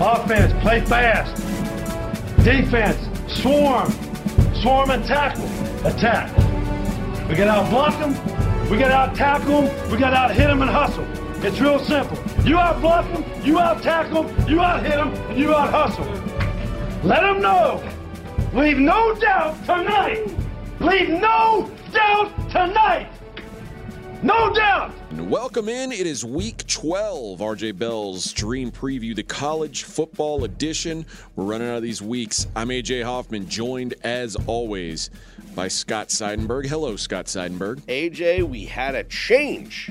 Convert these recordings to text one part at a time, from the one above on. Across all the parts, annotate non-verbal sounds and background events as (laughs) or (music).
Offense, play fast. Defense, swarm. Swarm and tackle. Attack. We got out block them. We got out tackle them. We got out hit them and hustle. It's real simple. You out block them, you out tackle them, you out hit them, and you out hustle. Let them know. Leave no doubt tonight. Leave no doubt tonight. No doubt. Welcome in. It is week 12. RJ Bell's Dream Preview, the college football edition. We're running out of these weeks. I'm AJ Hoffman, joined as always by Scott Seidenberg. Hello, Scott Seidenberg. AJ, we had a change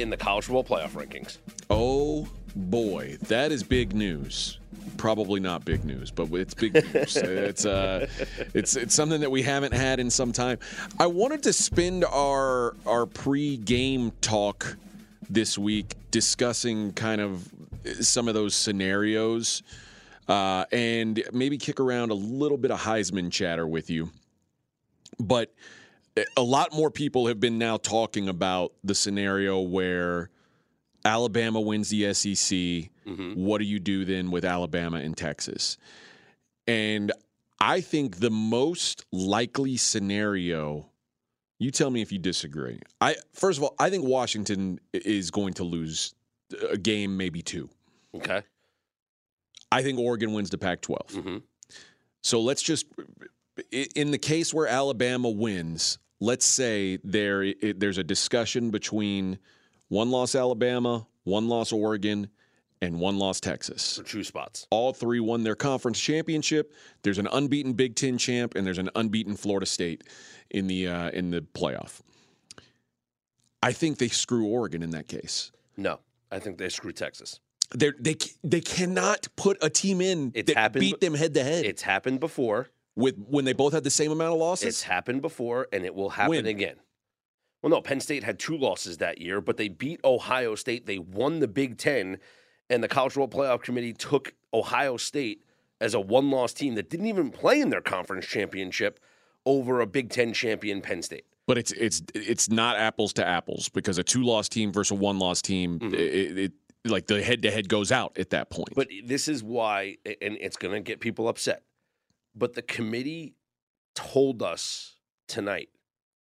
in the college football playoff rankings. Oh boy, that is big news. Probably not big news, but it's big news. (laughs) it's uh, it's it's something that we haven't had in some time. I wanted to spend our our pre-game talk this week discussing kind of some of those scenarios, uh, and maybe kick around a little bit of Heisman chatter with you. But a lot more people have been now talking about the scenario where Alabama wins the SEC. Mm-hmm. What do you do then with Alabama and Texas? And I think the most likely scenario. You tell me if you disagree. I first of all, I think Washington is going to lose a game, maybe two. Okay. I think Oregon wins the Pac-12. Mm-hmm. So let's just, in the case where Alabama wins, let's say there it, there's a discussion between one loss Alabama, one loss Oregon, and one loss Texas. For two spots. All three won their conference championship. There's an unbeaten Big Ten champ, and there's an unbeaten Florida State in the uh, in the playoff. I think they screw Oregon in that case. No, I think they screw Texas. They're, they they cannot put a team in it's that happened, beat them head to head. It's happened before. With when they both had the same amount of losses. It's happened before, and it will happen when? again. Well, no, Penn State had two losses that year, but they beat Ohio State. They won the Big Ten, and the College Football Playoff Committee took Ohio State as a one loss team that didn't even play in their conference championship over a Big Ten champion Penn State. But it's it's it's not apples to apples because a two loss team versus a one loss team, mm-hmm. it, it, like the head to head goes out at that point. But this is why, and it's going to get people upset. But the committee told us tonight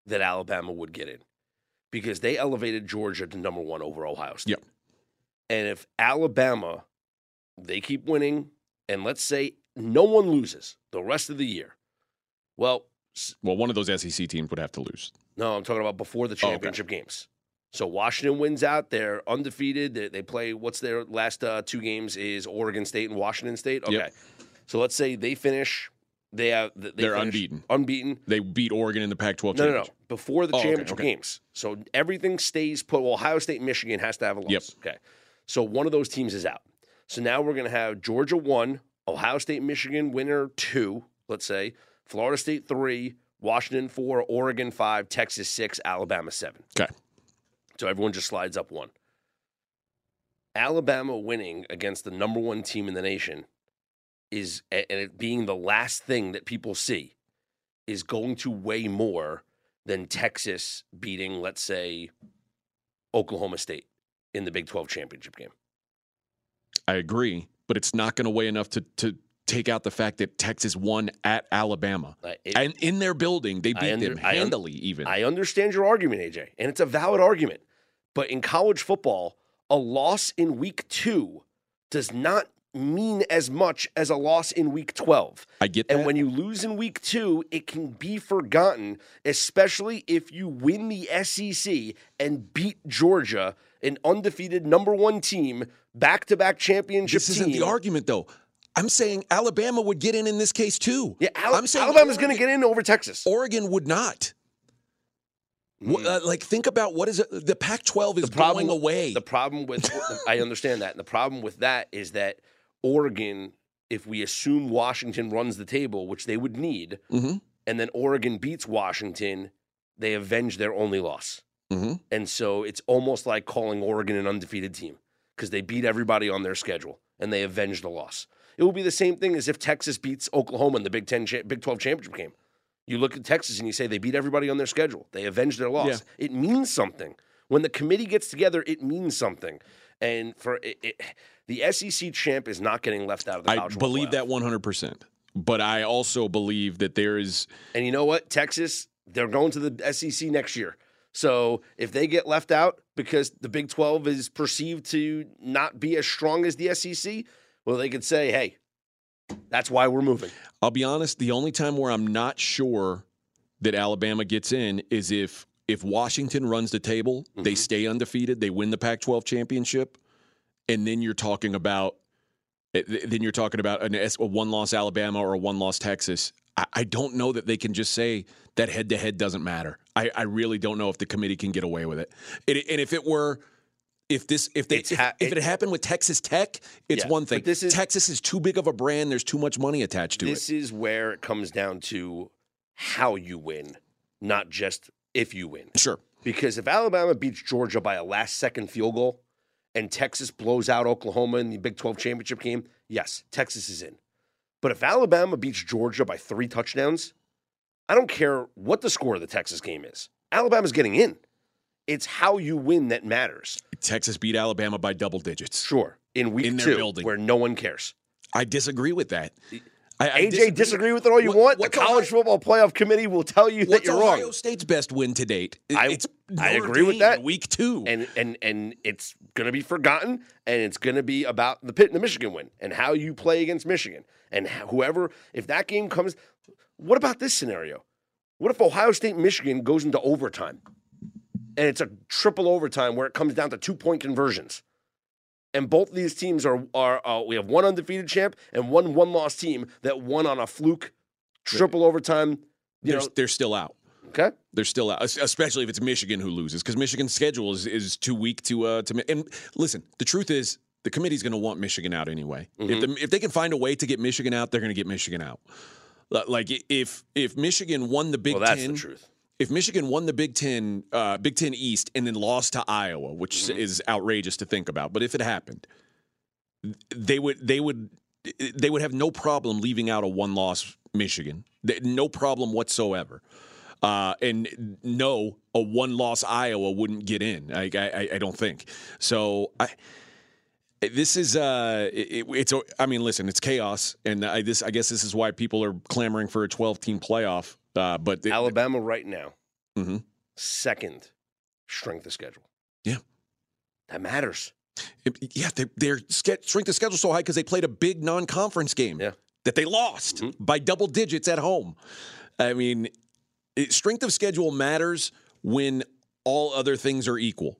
that Alabama would get in because they elevated Georgia to number one over Ohio State. Yep. And if Alabama, they keep winning, and let's say no one loses the rest of the year, well, well, one of those SEC teams would have to lose. No, I'm talking about before the championship oh, okay. games. So Washington wins out. They're undefeated. They, they play. What's their last uh, two games? Is Oregon State and Washington State. Okay. Yep. So let's say they finish they have they are unbeaten. Unbeaten. They beat Oregon in the Pac-12. No, no, no. Before the oh, championship okay, okay. games, so everything stays put. Well, Ohio State, Michigan has to have a loss. Yep. Okay. So one of those teams is out. So now we're going to have Georgia one, Ohio State, Michigan winner two. Let's say Florida State three, Washington four, Oregon five, Texas six, Alabama seven. Okay. So everyone just slides up one. Alabama winning against the number one team in the nation is and it being the last thing that people see is going to weigh more than Texas beating, let's say, Oklahoma State in the Big 12 championship game. I agree, but it's not going to weigh enough to to take out the fact that Texas won at Alabama. Uh, it, and in their building, they beat under, them handily, I un- even. I understand your argument, AJ, and it's a valid argument. But in college football, a loss in week two does not mean as much as a loss in week 12. I get that. And when you lose in week 2, it can be forgotten, especially if you win the SEC and beat Georgia, an undefeated number 1 team, back-to-back championship This isn't team. the argument though. I'm saying Alabama would get in in this case too. Yeah, Al- I'm saying Alabama's going to get in over Texas. Oregon would not. Mm. Uh, like think about what is it? The Pac-12 is the problem, going away. The problem with I understand that, and the problem with that is that Oregon, if we assume Washington runs the table, which they would need, mm-hmm. and then Oregon beats Washington, they avenge their only loss. Mm-hmm. And so it's almost like calling Oregon an undefeated team because they beat everybody on their schedule and they avenge the loss. It will be the same thing as if Texas beats Oklahoma in the Big Ten, Big Twelve championship game. You look at Texas and you say they beat everybody on their schedule. They avenged their loss. Yeah. It means something When the committee gets together, it means something. And for it, it, the SEC champ is not getting left out of the I believe that 100%. But I also believe that there is And you know what? Texas, they're going to the SEC next year. So if they get left out because the Big 12 is perceived to not be as strong as the SEC, well, they could say, hey, that's why we're moving. I'll be honest, the only time where I'm not sure that Alabama gets in is if if Washington runs the table, they stay undefeated, they win the Pac-12 championship, and then you're talking about eh, then you're talking about an a one-loss Alabama or a one-loss Texas. I, I don't know that they can just say that head-to-head doesn't matter. I, I really don't know if the committee can get away with it. It- and if it were if this if they if, ha- if it, it- happened with Texas Tech, it's Yeah, one thing. this is- Texas is too big of a brand. There's too much money attached to it. This is where it comes down to how you win, not just if you win. Sure. Because if Alabama beats Georgia by a last second field goal and Texas blows out Oklahoma in the Big 12 championship game, yes, Texas is in. But if Alabama beats Georgia by three touchdowns, I don't care what the score of the Texas game is. Alabama's getting in. It's how you win that matters. Texas beat Alabama by double digits. Sure. In week In their two, building. where no one cares. I disagree with that. I, I AJ, disagree. with it all you What- want. The college Ohio- football playoff committee will tell you that you're Ohio wrong. Ohio State's best win to date? It- I- it's I agree with that. Week two. and and and it's going to be forgotten and it's going to be about the Pitt and the Michigan win and how you play against Michigan and whoever if that game comes what about this scenario what if Ohio State Michigan goes into overtime and it's a triple overtime where it comes down to two point conversions and both of these teams are are uh, we have one undefeated champ and one one loss team that won on a fluke triple overtime you they're, know they're still out. okay They're still out, especially if it's Michigan who loses, because Michigan's schedule is, is too weak to uh, to. And listen, the truth is, the committee's going to want Michigan out anyway. Mm-hmm. If the, if they can find a way to get Michigan out, they're going to get Michigan out. Like if if Michigan won the Big well that's Ten, the truth if Michigan won the Big Ten, uh, Big Ten East, and then lost to Iowa, which Mm-hmm. is outrageous to think about, but if it happened, they would they would they would have no problem leaving out a one loss Michigan, no problem whatsoever. Uh, and no, a one loss Iowa wouldn't get in. I, I, I don't think so. I. This is uh, it, it's. I mean, listen, it's chaos, and I this. I guess this is why people are clamoring for a 12 team playoff. Uh, but it- Alabama right now Mhm. second strength of schedule. Yeah. That matters. It- yeah, they, their strength of schedule so high because they played a big non-conference game Yeah. that they lost Mhm. by double digits at home. I mean, it, strength of schedule matters when all other things are equal.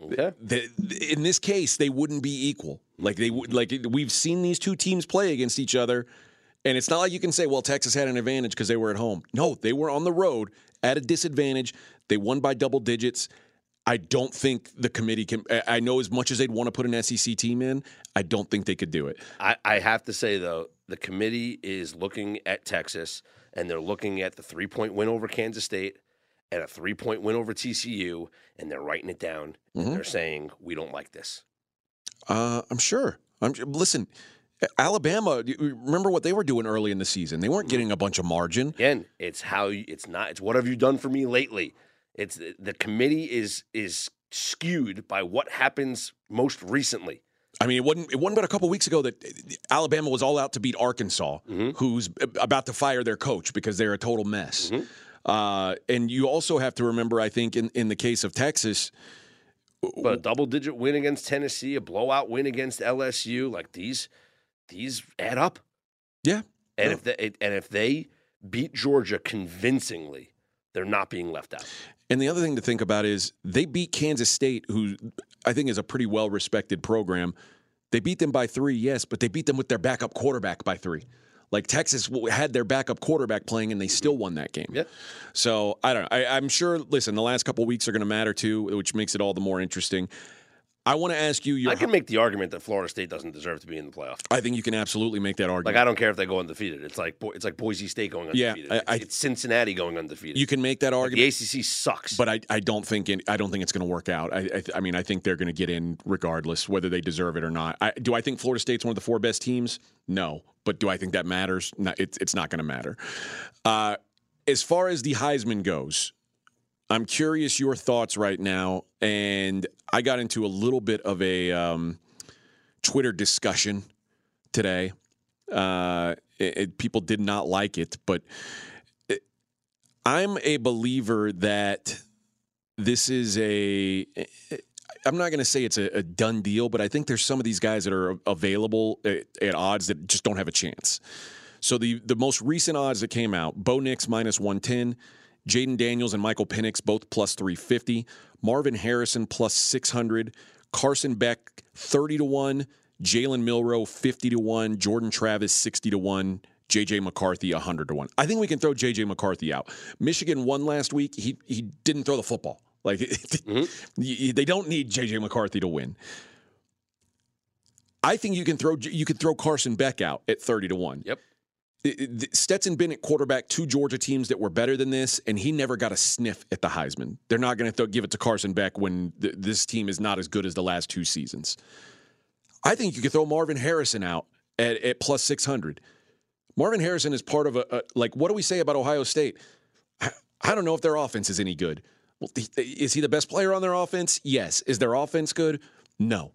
Okay. The- in this case, they wouldn't be equal. Like they would. Like we've seen these two teams play against each other, and it's not like you can say, "Well, Texas had an advantage because they were at home." No, they were on the road at a disadvantage. They won by double digits. I don't think the committee can. I- know as much as they'd want to put an SEC team in, I don't think they could do it. I, I have to say though, the committee is looking at Texas and they're looking at the three point win over Kansas State and a three point win over TCU, and they're writing it down Mhm. and they're saying, We don't like this. Uh, I'm sure. I'm listen. Alabama, remember what they were doing early in the season? They weren't mm-hmm. getting a bunch of margin. Again, it's how you, it's not it's what have you done for me lately? It's uh, the committee is is skewed by what happens most recently. I mean, it wasn't. It wasn't but a couple weeks ago that uh, Alabama was all out to beat Arkansas, mm-hmm. who's about to fire their coach because they're a total mess. Mm-hmm. Uh, and you also have to remember, I think, in, in the case of Texas, But a double digit win against Tennessee, a blowout win against LSU, like these these add up. yeah, And Yeah. if they and if they beat Georgia convincingly, they're not being left out. And the other thing to think about is they beat Kansas State, who I think is a pretty well respected program. They beat them by three, yes, but they beat them with their backup quarterback by three. Like Texas had their backup quarterback playing, and they still won that game. Yeah. So I don't know. I, I'm sure. Listen, the last couple weeks are going to matter too, which makes it all the more interesting. I want to ask you your. I can make the argument that Florida State doesn't deserve to be in the playoff. I think you can absolutely make that argument. Like. I don't care if they go undefeated. It's like it's like Boise State going Yeah, undefeated. I- I- it's, Cincinnati going undefeated. you can make that argument. the. ACC sucks. But I, I don't think it, I don't think it's going to work out. I, I, I mean, I think they're going to get in regardless, whether they deserve it or not. I, do I think Florida State's one of the four best teams? No, but do I think that matters? No, it's it's not going to matter. Uh, as far as the Heisman goes, I'm curious your thoughts right now, and I got into a little bit of a um, Twitter discussion today. Uh, it, it, people did not like it, but it, I'm a believer that this is a. I'm not going to say it's a, a, done deal, but I think there's some of these guys that are available at, at odds that just don't have a chance. So the the most recent odds that came out: Bo Nix minus 110. Jayden Daniels and Michael Penix both plus 350. Marvin Harrison plus 600. Carson Beck 30 to 1. Jalen Milrow 50 to 1. Jordan Travis 60 to 1. JJ McCarthy 100 to 1. I think we can throw JJ McCarthy out. Michigan won last week. He he didn't throw the football. Like (laughs) mm-hmm. they don't need JJ McCarthy to win. I think you can throw you could throw Carson Beck out at 30 to 1. Yep. Stetson Bennett quarterback two Georgia teams that were better than this, and he never got a sniff at the Heisman. They're not going to give it to Carson Beck when th- this team is not as good as the last two seasons. I think you could throw Marvin Harrison out at, at plus 600. Marvin Harrison is part of a, a, like, what do we say about Ohio State? I, I don't know if their offense is any good. Well, is he the best player on their offense? Yes. Is their offense good? No.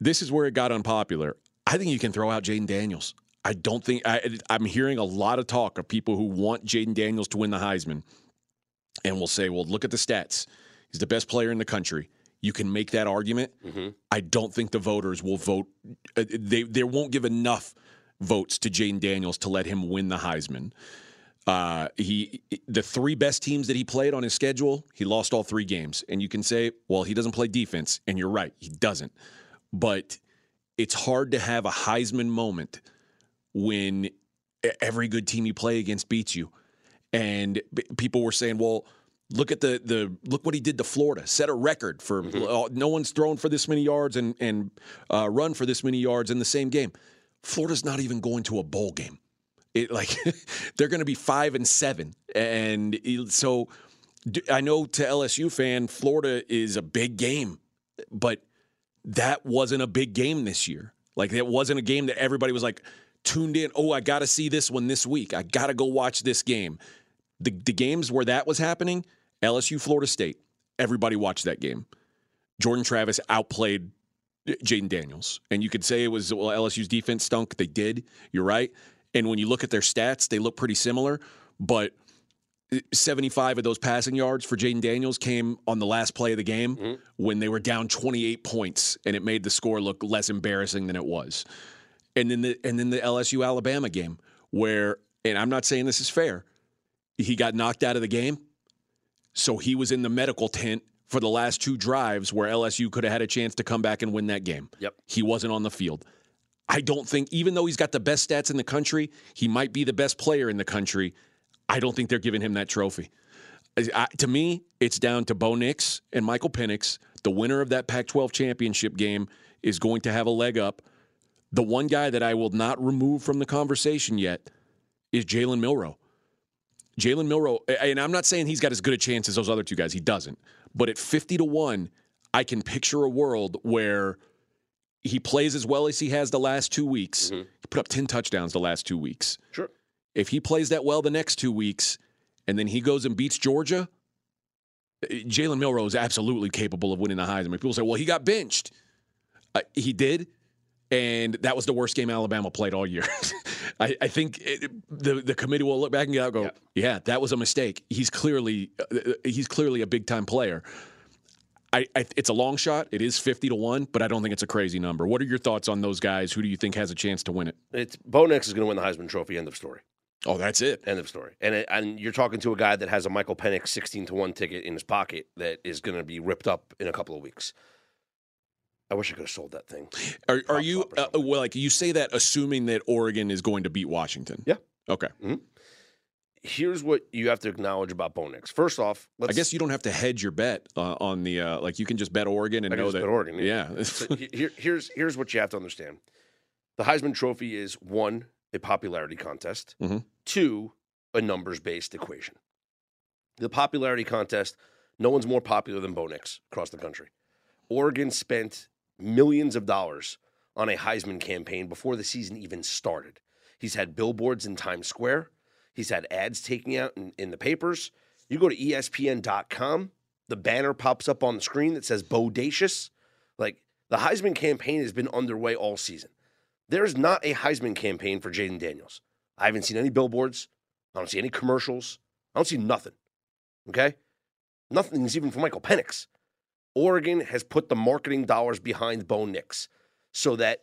This is where it got unpopular. I think you can throw out Jayden Daniels. I don't think I, am hearing a lot of talk of people who want Jayden Daniels to win the Heisman, and will say, "Well, look at the stats. He's the best player in the country." You can make that argument. Mm-hmm. I don't think the voters will vote. Uh, they they won't give enough votes to Jayden Daniels to let him win the Heisman. Uh, he the three best teams that he played on his schedule, he lost all three games. And you can say, well, he doesn't play defense, and you're right, he doesn't. But it's hard to have a Heisman moment when every good team you play against beats you. And people were saying, well, look at the the look what he did to Florida. Set a record for mm-hmm. no one's thrown for this many yards and and uh, run for this many yards in the same game. Florida's not even going to a bowl game. It like (laughs) they're going to be five and seven, and so I know to LSU fan, Florida is a big game, but that wasn't a big game this year. Like it wasn't a game that everybody was like, tuned in. Oh, I got to see this one this week. I got to go watch this game. The, the games where that was happening, LSU, Florida State, everybody watched that game. Jordan Travis outplayed Jayden Daniels. And you could say it was well, LSU's defense stunk. They did. You're right. And when you look at their stats, they look pretty similar. But 75 of those passing yards for Jayden Daniels came on the last play of the game mm-hmm. when they were down 28 points, and it made the score look less embarrassing than it was and then the and then the LSU Alabama game where and I'm not saying this is fair. He got knocked out of the game. So he was in the medical tent for the last two drives where LSU could have had a chance to come back and win that game. Yep. He wasn't on the field. I don't think even though he's got the best stats in the country, he might be the best player in the country. I don't think they're giving him that trophy. I, to me, it's down to Bo Nix and Michael Penix. The winner of that Pac 12 championship game is going to have a leg up the one guy that I will not remove from the conversation yet is Jalen Milrow. Jalen Milrow, and I'm not saying he's got as good a chance as those other two guys. He doesn't. But at 50 to 1, I can picture a world where he plays as well as he has the last two weeks. Mm-hmm. He put up 10 touchdowns the last two weeks. Sure. If he plays that well the next two weeks and then he goes and beats Georgia, Jalen Milrow is absolutely capable of winning the Heisman. People say, well, he got benched. Uh, he did and that was the worst game Alabama played all year. (laughs) I, I, think it, the the committee will look back and go, yeah. yeah, that was a mistake. He's clearly uh, he's clearly a big time player. I, I, it's a long shot. It is fifty to one, but I don't think it's a crazy number. What are your thoughts on those guys? Who do you think has a chance to win it? It's Bo Nix is going to win the Heisman Trophy. End of story. Oh, that's it. End of story. And it, and you're talking to a guy that has a Michael Penix sixteen to one ticket in his pocket that is going to be ripped up in a couple of weeks. I wish I could have sold that thing. Are, are you uh, well? Like you say that, assuming that Oregon is going to beat Washington. Yeah. Okay. Mm-hmm. Here's what you have to acknowledge about Bo Nix. First off, I guess you don't have to hedge your bet uh, on the uh, like you can just bet Oregon and I know that Oregon. Yeah. yeah. so (laughs) here, here's here's what you have to understand: the Heisman Trophy is one a popularity contest, mm-hmm. two a numbers based equation. The popularity contest, no one's more popular than Bo Nix across the country. Oregon spent millions of dollars on a Heisman campaign before the season even started. He's had billboards in Times Square. He's had ads taking out in, in the papers. You go to ESPN.com, the banner pops up on the screen that says Bodacious. Like the Heisman campaign has been underway all season. There's not a Heisman campaign for Jayden Daniels. I haven't seen any billboards. I don't see any commercials. I don't see nothing. Okay? Nothing's even for Michael Penix. Oregon has put the marketing dollars behind Bo Nix so that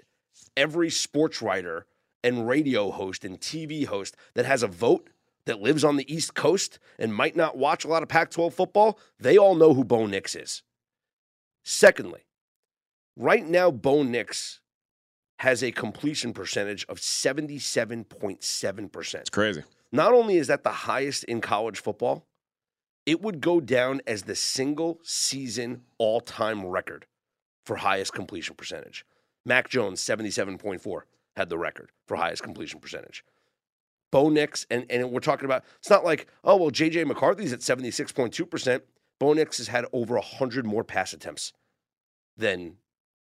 every sports writer and radio host and TV host that has a vote that lives on the East Coast and might not watch a lot of Pac 12 football, they all know who Bo Nix is. Secondly, right now, Bo Nix has a completion percentage of 77.7%. It's crazy. Not only is that the highest in college football, it would go down as the single season all time record for highest completion percentage. Mac Jones, 77.4, had the record for highest completion percentage. Bo Nix, and, and we're talking about, it's not like, oh, well, JJ McCarthy's at 76.2%. Bo Nix has had over 100 more pass attempts than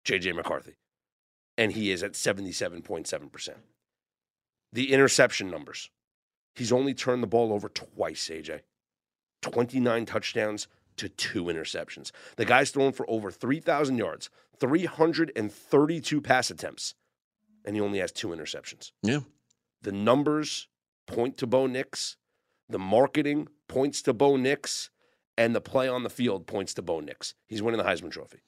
JJ McCarthy, and he is at 77.7%. The interception numbers. He's only turned the ball over twice, AJ. 29 touchdowns to two interceptions. The guy's thrown for over 3,000 yards, 332 pass attempts, and he only has two interceptions. Yeah. The numbers point to Bo Nix, the marketing points to Bo Nix, and the play on the field points to Bo Nix. He's winning the Heisman Trophy.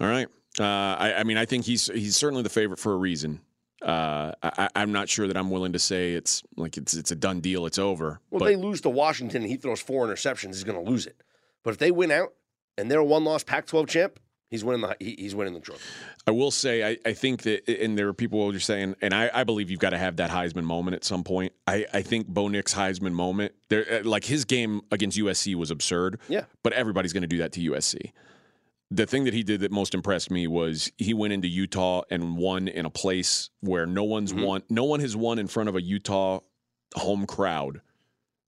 All right. Uh, I, I mean, I think he's he's certainly the favorite for a reason. Uh, I, I'm not sure that I'm willing to say it's like it's it's a done deal. It's over. Well, but if they lose to Washington and he throws four interceptions, he's going to lose it. But if they win out and they're a one-loss Pac-12 champ, he's winning the he- he's winning the trophy. I will say, I, I think that, and there are people who are saying, and I, I believe you've got to have that Heisman moment at some point. I, I think Bo Nix Heisman moment, there, uh, like his game against USC was absurd. Yeah. But everybody's going to do that to USC. The thing that he did that most impressed me was he went into Utah and won in a place where no one's Mhm. won. No one has won in front of a Utah home crowd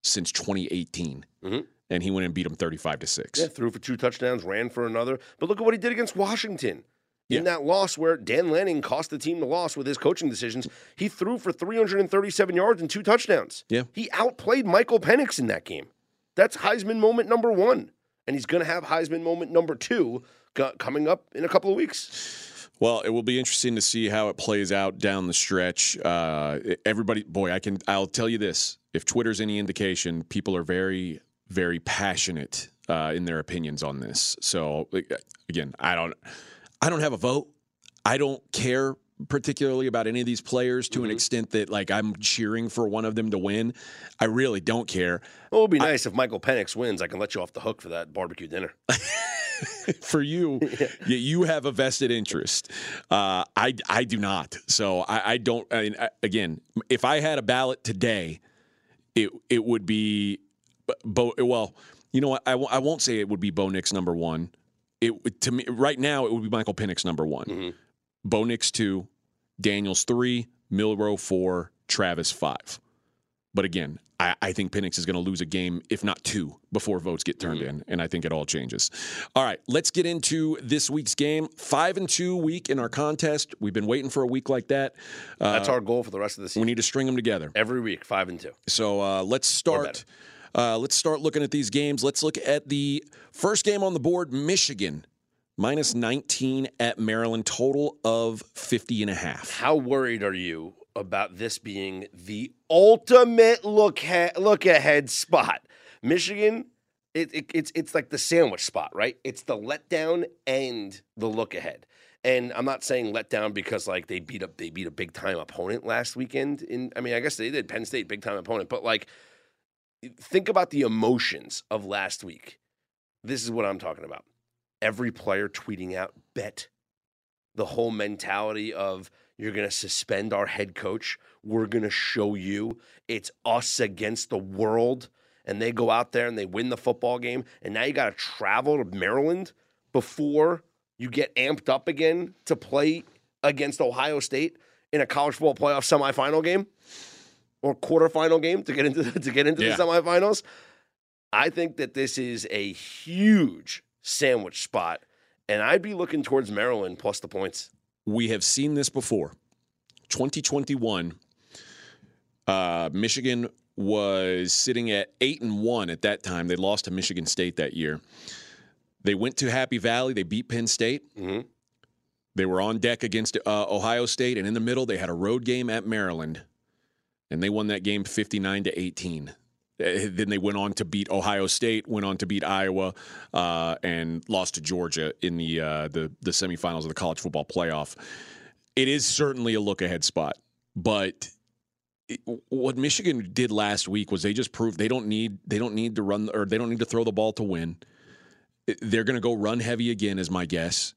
since 2018. Mhm. And he went and beat them 35 to six. Yeah, threw for two touchdowns, ran for another. But look at what he did against Washington. Yeah. In that loss where Dan Lanning cost the team the loss with his coaching decisions, he threw for 337 yards and two touchdowns. Yeah. He outplayed Michael Penix in that game. That's Heisman moment number one. And he's going to have Heisman moment number two co- coming up in a couple of weeks. Well, it will be interesting to see how it plays out down the stretch. Uh, everybody, boy, I can. I'll tell you this: if Twitter's any indication, people are very, very passionate uh, in their opinions on this. So, again, I don't, I don't have a vote. I don't care particularly about any of these players to an extent that like I'm cheering for one of them to win. I really don't care. Well, it would be nice if Michael Penix wins. I can let you off the hook for that barbecue dinner. (laughs) for you, (laughs) you, you have a vested interest. Uh, I I do not. So I, I don't. I mean, I- again, if I had a ballot today, it it would be Bo. Well, you know what? I, w- I won't say it would be Bo Nix number one. It to me right now it would be Michael Penix number one. Mhm. Bo Nix two, Daniels three, Milrow four, Travis five. But again, I, I think Penix is going to lose a game, if not two, before votes get turned in, and I think it all changes. All right, let's get into this week's game. Five and two week in our contest. We've been waiting for a week like that. Uh, That's our goal for the rest of the season. we need to string them together. Every week, five and two. So uh, let's start. Uh, let's start looking at these games. Let's look at the first game on the board: Michigan minus 19 at Maryland, total of 50 and a half. How worried are you about this being the ultimate look ha- look ahead spot? Michigan, it, it, it's it's like the sandwich spot, right? It's the letdown and the look ahead. And I'm not saying letdown because like they beat up they beat a big time opponent last weekend. In I mean, I guess they did Penn State big time opponent, but like think about the emotions of last week. This is what I'm talking about. Every player tweeting out bet the whole mentality of you're going to suspend our head coach. We're going to show you it's us against the world. And they go out there and they win the football game. And now you got to travel to Maryland before you get amped up again to play against Ohio State in a college football playoff semifinal game or quarterfinal game to get into to get into Yeah. the semifinals. I think that this is a huge sandwich spot, and I'd be looking towards Maryland plus the points. We have seen this before. 2021, uh, Michigan was sitting at eight and one at that time. They lost to Michigan State that year. They went to Happy Valley. They beat Penn State. hmm They were on deck against uh, Ohio State, and in the middle, they had a road game at Maryland, and they won that game 59 to 18. Uh, Then they went on to beat Ohio State, went on to beat Iowa, uh, and lost to Georgia in the, uh, the the semifinals of the college football playoff. It is certainly a look ahead spot, but it- what Michigan did last week was they just proved they don't need they don't need to run or they don't need to throw the ball to win. They're going to go run heavy again, is my guess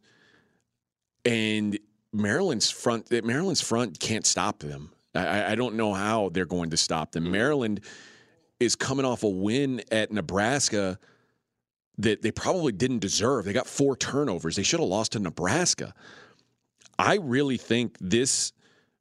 and Maryland's front Maryland's front can't stop them. I, I don't know how they're going to stop them. Maryland is coming off a win at Nebraska that they probably didn't deserve. They got four turnovers. They should have lost to Nebraska. I really think this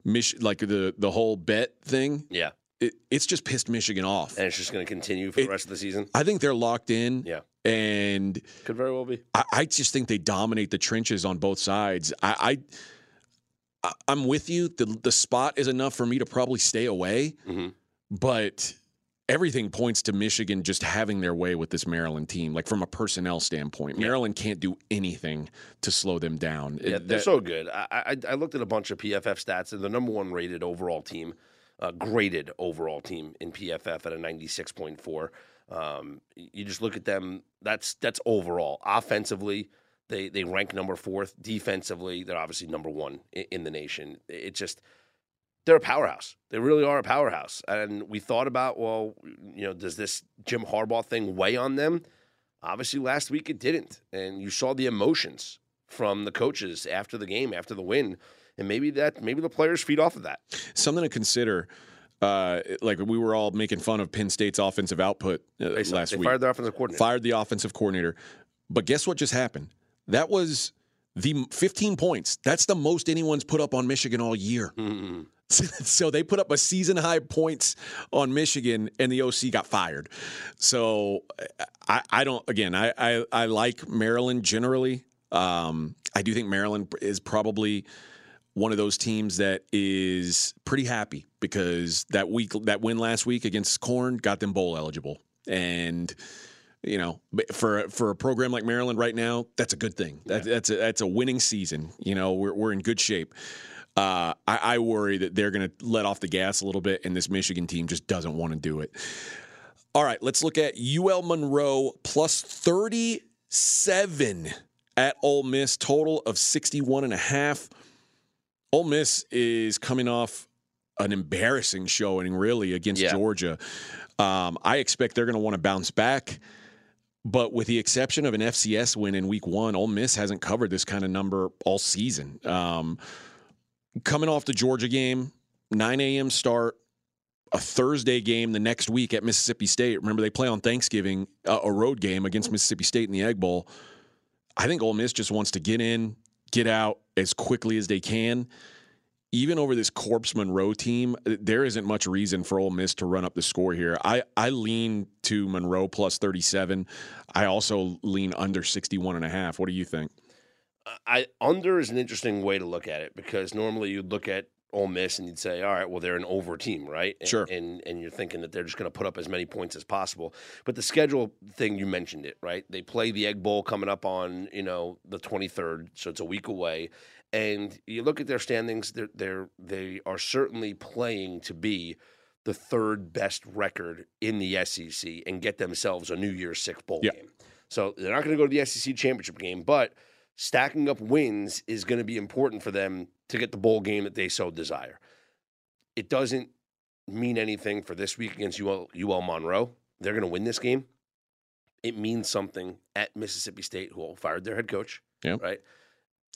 Mich- like the the whole bet thing, Yeah, it, it's just pissed Michigan off. and it's just going to continue for the rest of the season. I think they're locked in. Yeah. And Could very well be. I, I just think they dominate the trenches on both sides. I, I I'm with you. The the spot is enough for me to probably stay away, Mhm. but everything points to Michigan just having their way with this Maryland team. Like from a personnel standpoint, Yeah. Maryland can't do anything to slow them down. Yeah, they're that- so good. I, I I looked at a bunch of PFF stats. They're the number one rated overall team, uh, graded overall team in PFF at a ninety six point four. Um, you just look at them. That's that's overall. Offensively, they they rank number fourth. Defensively, they're obviously number one in, in the nation. It just they're a powerhouse. They really are a powerhouse. And we thought about, well, you know, does this Jim Harbaugh thing weigh on them? Obviously, last week it didn't, and you saw the emotions from the coaches after the game, after the win, and maybe that maybe the players feed off of that. something to consider. Uh, like we were all making fun of Penn State's offensive output uh, last they week. fired their offensive coordinator. fired the offensive coordinator. But guess what just happened? That was the 15 points. That's the most anyone's put up on Michigan all year. Mhm. (laughs) so they put up a season high points on Michigan, and the OC got fired. So I, I don't. Again, I, I I like Maryland generally. Um, I do think Maryland is probably one of those teams that is pretty happy because that week that win last week against Corn got them bowl eligible, and you know for for a program like Maryland right now, that's a good thing. That, That's a, that's a winning season. You know, we're we're in good shape. Uh, I, I worry that they're going to let off the gas a little bit, and this Michigan team just doesn't want to do it. All right, let's look at UL Monroe plus 37 at Ole Miss, total of 61 and a half. Ole Miss is coming off an embarrassing showing, really, against Yeah. Georgia. Um, I expect they're going to want to bounce back. But with the exception of an FCS win in week one, Ole Miss hasn't covered this kind of number all season. Um, coming off the Georgia game, 9 a.m. start, a Thursday game the next week at Mississippi State. Remember, they play on Thanksgiving, uh, a road game against Mississippi State in the Egg Bowl. I think Ole Miss just wants to get in, get out as quickly as they can. Even over this Corpse Monroe team, there isn't much reason for Ole Miss to run up the score here. I, I lean to Monroe plus 37. I also lean under 61 and a half. What do you think? I under is an interesting way to look at it because normally you'd look at Ole Miss and you'd say, all right, well they're an over team, right? And, Sure. And and you're thinking that they're just going to put up as many points as possible. But the schedule thing you mentioned it, right? They play the Egg Bowl coming up on you know the 23rd, so it's a week away. And you look at their standings; they're they're they are certainly playing to be the third best record in the SEC and get themselves a New Year's Six bowl Yeah. game. So they're not going to go to the SEC championship game, but stacking up wins is going to be important for them to get the bowl game that they so desire. It doesn't mean anything for this week against UL, UL Monroe. They're going to win this game. It means something at Mississippi State, who fired their head coach. Yeah. Right.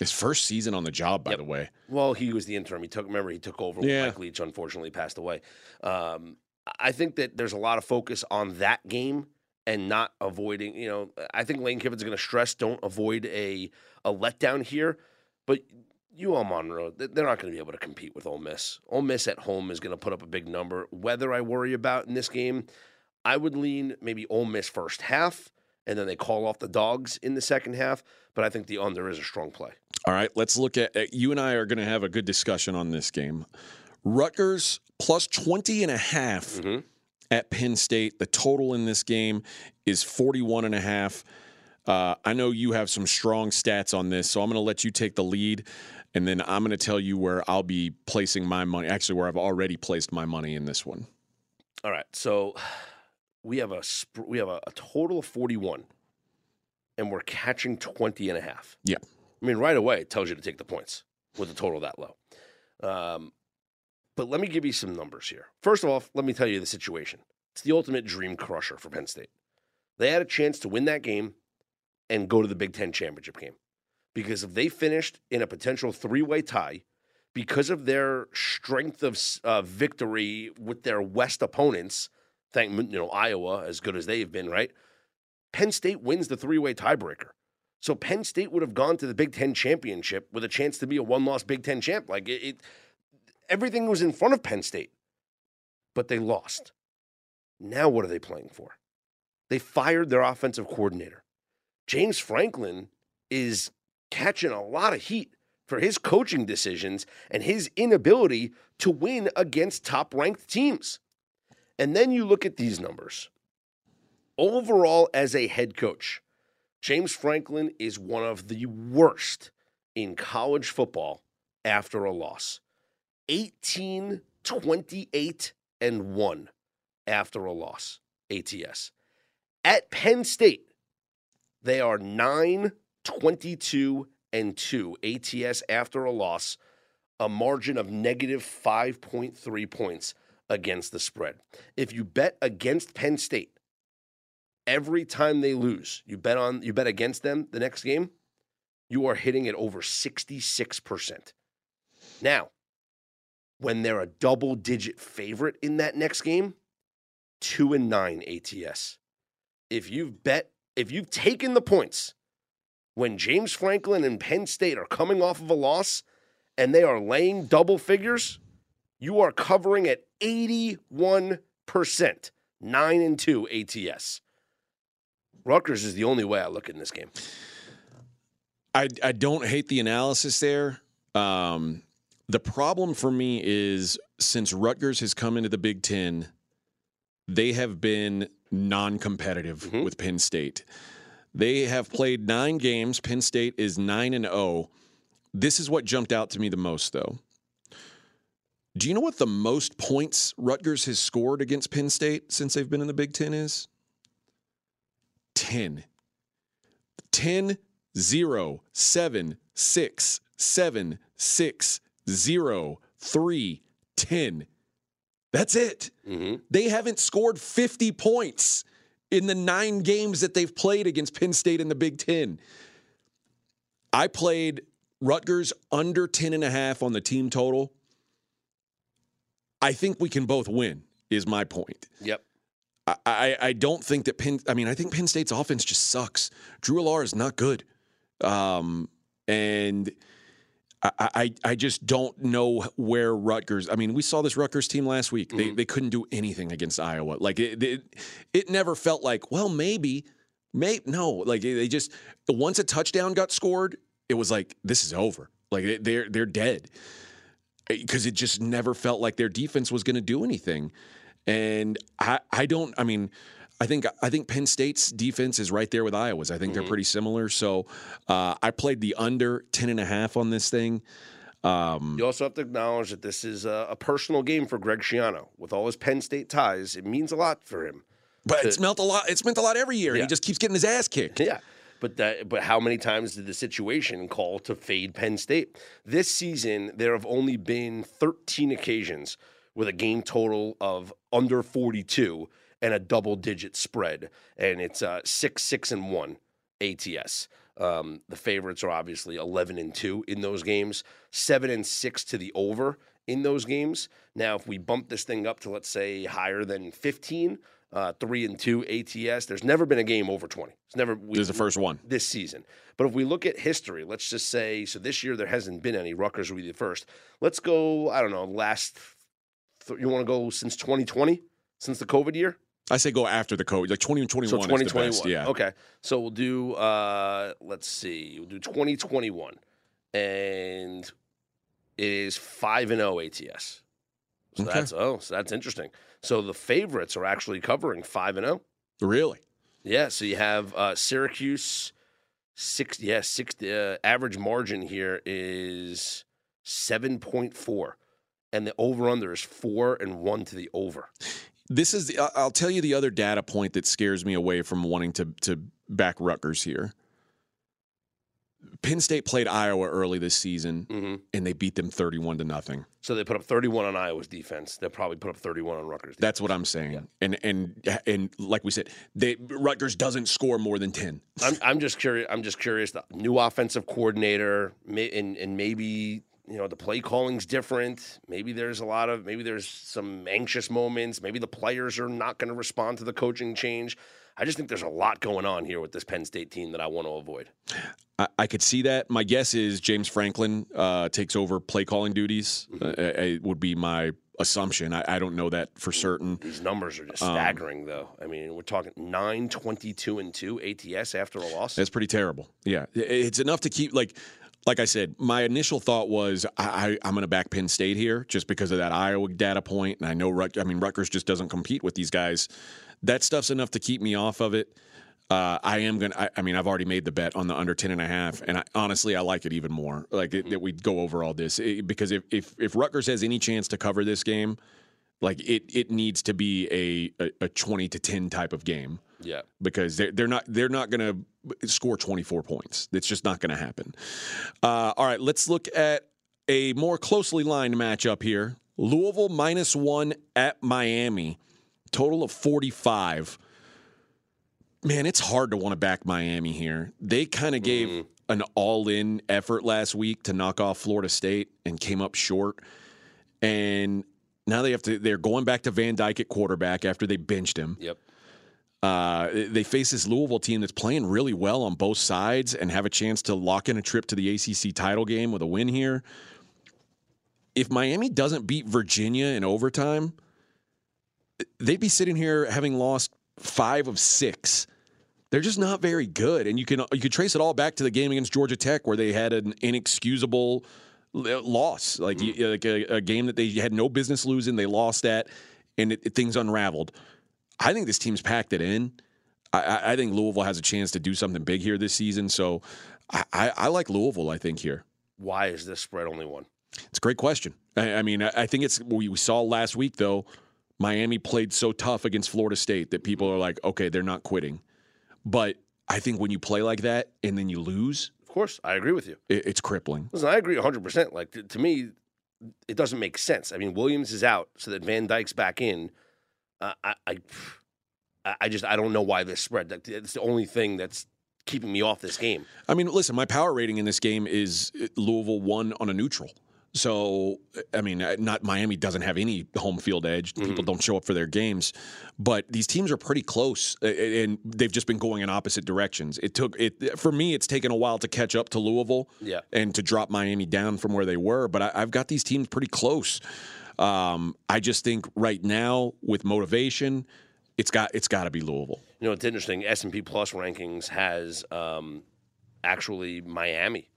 His first season on the job, by Yep. the way. Well, he was the interim. He took. Remember, he took over. when Yeah. Mike Leach unfortunately passed away. Um, I think that there's a lot of focus on that game and not avoiding. You know, I think Lane Kiffin's going to stress don't avoid a a letdown here, but. UL Monroe, th- they're not going to be able to compete with Ole Miss. Ole Miss at home is going to put up a big number. Whether I worry about in this game, I would lean maybe Ole Miss first half, and then they call off the dogs in the second half. But I think the under is a strong play. All right, let's look at you and I are going to have a good discussion on this game. Rutgers plus 20 and a half Mhm. At Penn State. The total in this game is 41 and a half. Uh, I know you have some strong stats on this, so I'm going to let you take the lead, and then I'm going to tell you where I'll be placing my money. Actually, where I've already placed my money in this one. All right, so (sighs) we have a sp- we have a, a total of 41, and we're catching 20 and a half. Yeah. I mean, right away it tells you to take the points with a total that low. Um, but let me give you some numbers here. First of all, let me tell you the situation. It's the ultimate dream crusher for Penn State. They had a chance to win that game and go to the Big Ten championship game. Because if they finished in a potential three way tie, because of their strength of uh, victory with their West opponents, thank you know Iowa as good as they've been, right? Penn State wins the three way tiebreaker. So Penn State would have gone to the Big Ten championship with a chance to be a one loss Big Ten champ. Like it, it, everything was in front of Penn State, but they lost. Now what are they playing for? They fired their offensive coordinator. James Franklin is catching a lot of heat for his coaching decisions and his inability to win against top ranked teams. And then you look at these numbers. Overall, as a head coach, James Franklin is one of the worst in college football after a loss. 18, 28, and 1 after a loss, ATS. At Penn State, they are 9, 22, and 2 ATS after a loss, a margin of negative 5.3 points against the spread. If you bet against Penn State, every time they lose, you bet on you bet against them the next game, you are hitting it over 66%. Now, when they're a double digit favorite in that next game, 2 and 9 ATS. If you've bet if you've taken the points when James Franklin and Penn State are coming off of a loss and they are laying double figures, you are covering at 81%, 9 and 2 ATS. Rutgers is the only way I look in this game. I, I don't hate the analysis there. Um, the problem for me is since Rutgers has come into the Big Ten, they have been non competitive Mhm. with Penn State. They have played nine games. Penn State is 9 and 0. This is what jumped out to me the most, though. Do you know what the most points Rutgers has scored against Penn State since they've been in the Big Ten is? 10. 10, 0, 7, 6, 7, 6, 0, 3, 10. That's it. Mm-hmm. They haven't scored 50 points in the nine games that they've played against Penn State in the Big Ten. I played Rutgers under 10 and a half on the team total. I think we can both win, is my point. Yep. I, I, I don't think that Penn. I mean, I think Penn State's offense just sucks. Drew Allar is not good, um, and I, I I just don't know where Rutgers. I mean, we saw this Rutgers team last week. They mm-hmm. they couldn't do anything against Iowa. Like it it, it never felt like well maybe may no like they just once a touchdown got scored, it was like this is over. Like they're they're dead eh, because it just never felt like their defense was going to do anything. And I, I don't. I mean, I think I think Penn State's defense is right there with Iowa's. I think they're pretty similar. So uh, I played the under 10 and a half on this thing. Um, You also have to acknowledge that this is a, a personal game for Greg Schiano. With all his Penn State ties, it means a lot for him. but it's meant a lot. It's meant a lot every year. Yeah. He just keeps getting his ass kicked. Yeah. But that, but how many times did the situation call to fade Penn State? This season, there have only been 13 occasions with a game total of under 42 and a double digit spread. And it's uh, 6 6 and 1 ATS. Um, the favorites are obviously 11 and 2 in those games, 7 and 6 to the over in those games. Now, if we bump this thing up to, let's say, higher than 15, uh, 3 and 2 ATS, there's never been a game over 20. It's never. We, This is the first one. this season. But if we look at history, let's just say so this year there hasn't been any. Rutgers will be the first. Let's go. I don't know. Last. Th- you want to go since 2020, since the COVID year? I say go after the code. Like 20 and 21 So is the 2021. best. Yeah. Okay. So we'll do. uh Let's see. We'll do 2021, and it is five and zero ATS. So Okay. that's oh, so that's interesting. So the favorites are actually covering five and zero. Really? Yeah. So you have uh, Syracuse six. Yeah, six. Uh, average margin here is seven point four, and the over under is four and one to the over. This is. I- I'll tell you the other data point that scares me away from wanting to to back Rutgers here. Penn State played Iowa early this season, hmm and they beat them thirty-one to nothing. So they put up thirty one on Iowa's defense. They'll probably put up thirty one on Rutgers. That's what I'm saying. And and and like we said, they Rutgers doesn't score more than ten. I'm (laughs) I'm just curious. I'm just curious. The new offensive coordinator, may, and and maybe you know the play calling's different. Maybe there's a lot of maybe there's some anxious moments. Maybe the players are not going to respond to the coaching change. I just think there's a lot going on here with this Penn State team that I want to avoid. I, I could see that. My guess is James Franklin uh, takes over play calling duties. Mm-hmm. Uh, it would be my assumption. I, I don't know that for certain. These numbers are just Um, staggering, though. I mean, we're talking nine twenty-two and two ATS after a loss. That's pretty terrible. Yeah, it's enough to keep like. Like I said, my initial thought was I, I'm going to back Penn State here just because of that Iowa data point, and I know Rut, I mean Rutgers just doesn't compete with these guys. That stuff's enough to keep me off of it. Uh, I am gonna. I, I mean, I've already made the bet on the under ten and a half, and I, honestly, I like it even more. Like it, that we go over all this It- because if, if if Rutgers has any chance to cover this game, like it it needs to be a a, a twenty to ten type of game yeah. because they're they're not they're not going to score 24 points. It's just not going to happen. Uh, all right, let's look at a more closely lined matchup here. Louisville minus one at Miami, total of 45. Man, it's hard to want to back Miami here. They kind of gave an all-in effort last week to knock off Florida State and came up short. And now they have to they're going back to Van Dyke at quarterback after they benched him. Yep. Uh, they face this Louisville team that's playing really well on both sides and have a chance to lock in a trip to the ACC title game with a win here. If Miami doesn't beat Virginia in overtime, they'd be sitting here having lost five of six. They're just not very good, and you can you could trace it all back to the game against Georgia Tech where they had an inexcusable loss, like, you- like a, a game that they had no business losing. They lost that, and it, it- things unraveled. I think this team's packed it in. I, I, think Louisville has a chance to do something big here this season. So I, I, I like Louisville. I think here. Why is this spread only one? It's a great question. I, I mean, I, I think it's we, we saw last week though. Miami played so tough against Florida State that people are like, okay, they're not quitting. But I think when you play like that and then you lose, Of course, I agree with you. it, it's crippling. Listen, I agree 100%. Like, to, to me, it doesn't make sense. I mean, Williams is out so that Van Dyke's back in. Uh, I, I, I- I just, I don't know why this spread. It's the only thing that's keeping me off this game. I mean, listen, my power rating in this game is uh, Louisville one on a neutral. So, I mean, uh, not Miami doesn't have any home field edge. People don't show up for their games, but these teams are pretty close, and they've just been going in opposite directions. It took it for me. It's taken a while to catch up to Louisville, Yeah. and to drop Miami down from where they were. But I, I've got these teams pretty close. Um, I just think right now with motivation, it's got it's got to be Louisville. You know, it's interesting. S and P Plus rankings has um, actually Miami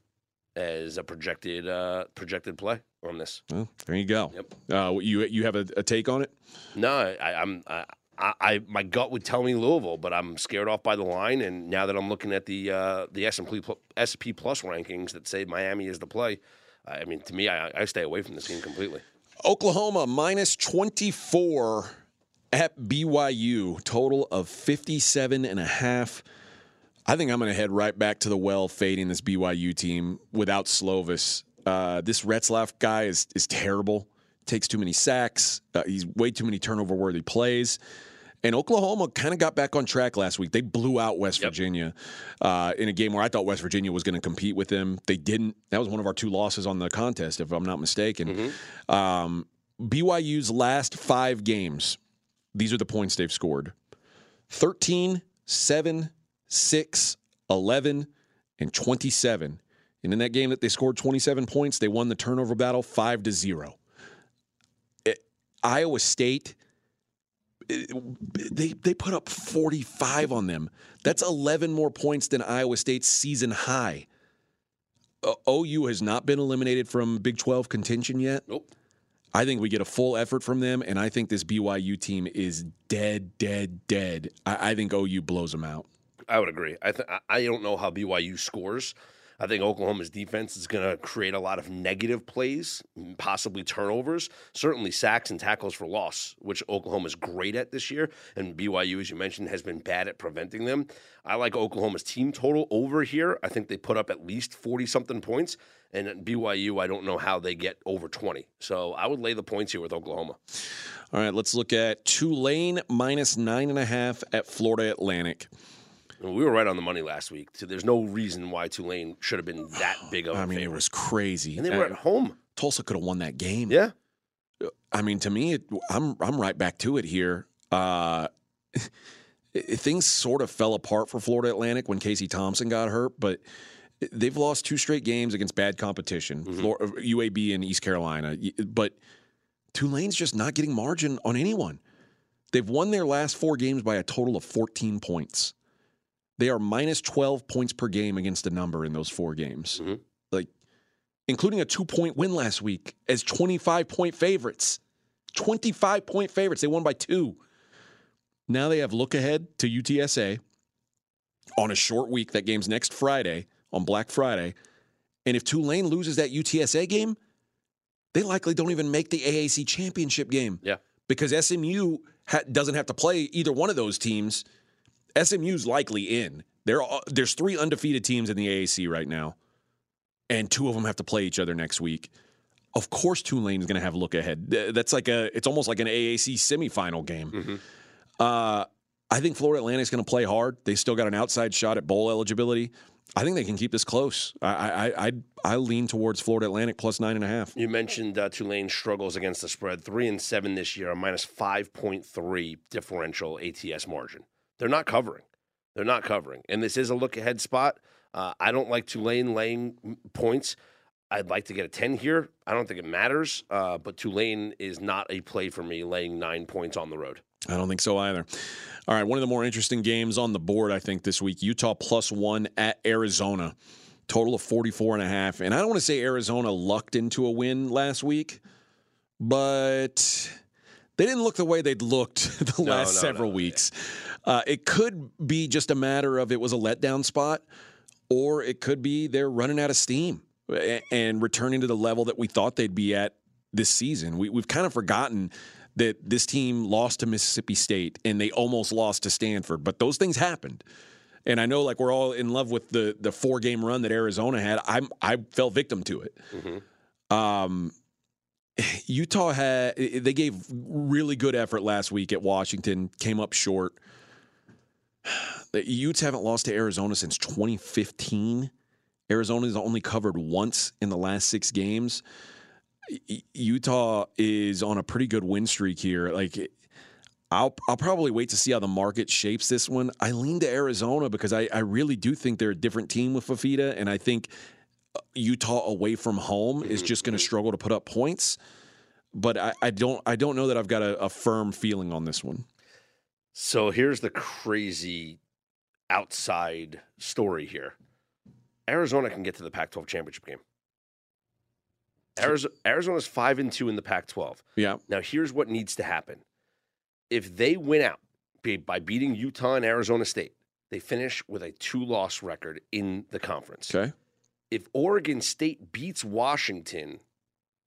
as a projected uh, projected play on this. Well, there you go. Yep. Uh, you you have a, a take on it? No, I, I'm. I, I, I my gut would tell me Louisville, but I'm scared off by the line. And now that I'm looking at the uh, the S and P SP Plus rankings that say Miami is the play, I mean, to me, I, I stay away from this game completely. Oklahoma minus 24 at BYU, total of 57 and a half. I think I'm going to head right back to the well, fading this BYU team without Slovis. Uh, this Retzlaff guy is is terrible. Takes too many sacks. Uh, he's way too many turnover worthy plays. And Oklahoma kind of got back on track last week. They blew out West Yep. Virginia uh, in a game where I thought West Virginia was going to compete with them. They didn't. That was one of our two losses on the contest, if I'm not mistaken. Um, BYU's last five games, these are the points they've scored 13, 7, 6, 11, and 27. And in that game that they scored 27 points, they won the turnover battle 5 to 0. Iowa State they they put up 45 on them. That's 11 more points than Iowa State's season high. OU has not been eliminated from Big 12 contention yet. Nope. I think we get a full effort from them, and I think this BYU team is dead, dead, dead. I, I think OU blows them out. I would agree. I th- I don't know how BYU scores. I think Oklahoma's defense is going to create a lot of negative plays, possibly turnovers, certainly sacks and tackles for loss, which Oklahoma is great at this year. And BYU, as you mentioned, has been bad at preventing them. I like Oklahoma's team total over here. I think they put up at least 40 something points. And at BYU, I don't know how they get over 20. So I would lay the points here with Oklahoma. All right, let's look at Tulane minus nine and a half at Florida Atlantic. We were right on the money last week. So there's no reason why Tulane should have been that big of a (sighs) I mean, favorite. it was crazy. and they were Uh, at home. Tulsa could have won that game. Yeah. I mean, to me, it, I'm I'm right back to it here. Uh, (laughs) it- things sort of fell apart for Florida Atlantic when Casey Thompson got hurt, but they've lost two straight games against bad competition, Flor- UAB and East Carolina. But Tulane's just not getting margin on anyone. They've won their last four games by a total of 14 points. They are minus 12 points per game against a number in those four games. Mhm. Like, including a two point win last week as 25 point favorites. 25 point favorites. They won by two. Now they have look ahead to UTSA on a short week. That game's next Friday, on Black Friday. And if Tulane loses that UTSA game, they likely don't even make the AAC championship game Yeah. because SMU ha- doesn't have to play either one of those teams. SMU's likely in. There are, there's three undefeated teams in the AAC right now, and two of them have to play each other next week. Of course, Tulane is going to have a look ahead. That's like a. It's almost like an AAC semifinal game. Mhm. Uh, I think Florida Atlantic's going to play hard. They still got an outside shot at bowl eligibility. I think they can keep this close. I I I, I lean towards Florida Atlantic plus nine and a half. You mentioned uh, Tulane struggles against the spread, three and seven this year, a minus five point three differential ATS margin. They're not covering. They're not covering, and this is a look ahead spot. Uh, I don't like Tulane laying points. I'd like to get a ten here. I don't think it matters, uh, but Tulane is not a play for me laying nine points on the road. I don't think so either. All right, one of the more interesting games on the board, I think, this week Utah plus one at Arizona. Total of 44 and a half. And I don't want to say Arizona lucked into a win last week, but they didn't look the way they'd looked (laughs) the last no, several no. weeks. Uh, it could be just a matter of it was a letdown spot, or it could be they're running out of steam and returning to the level that we thought they'd be at this season. We, we've kind of forgotten that this team lost to Mississippi State and they almost lost to Stanford, but those things happened. And I know, like we're all in love with the the four game run that Arizona had. I'm I fell victim to it. Um, Utah had they gave really good effort last week at Washington, came up short. The Utes haven't lost to Arizona since 2015. Arizona's only covered once in the last six games. Utah is on a pretty good win streak here. Like, I'll I'll probably wait to see how the market shapes this one. I lean to Arizona because I, I really do think they're a different team with Fifita, and I think uh, Utah away from home is just going to struggle to put up points. But I, I don't I don't know that I've got a, a firm feeling on this one. So here's the crazy outside story here. Arizona can get to the Pac-12 championship game. Arizona, Arizona's five and two in the Pac-12. Yeah, Now, here's what needs to happen. If they win out by beating Utah and Arizona State, they finish with a two-loss record in the conference. okay. If Oregon State beats Washington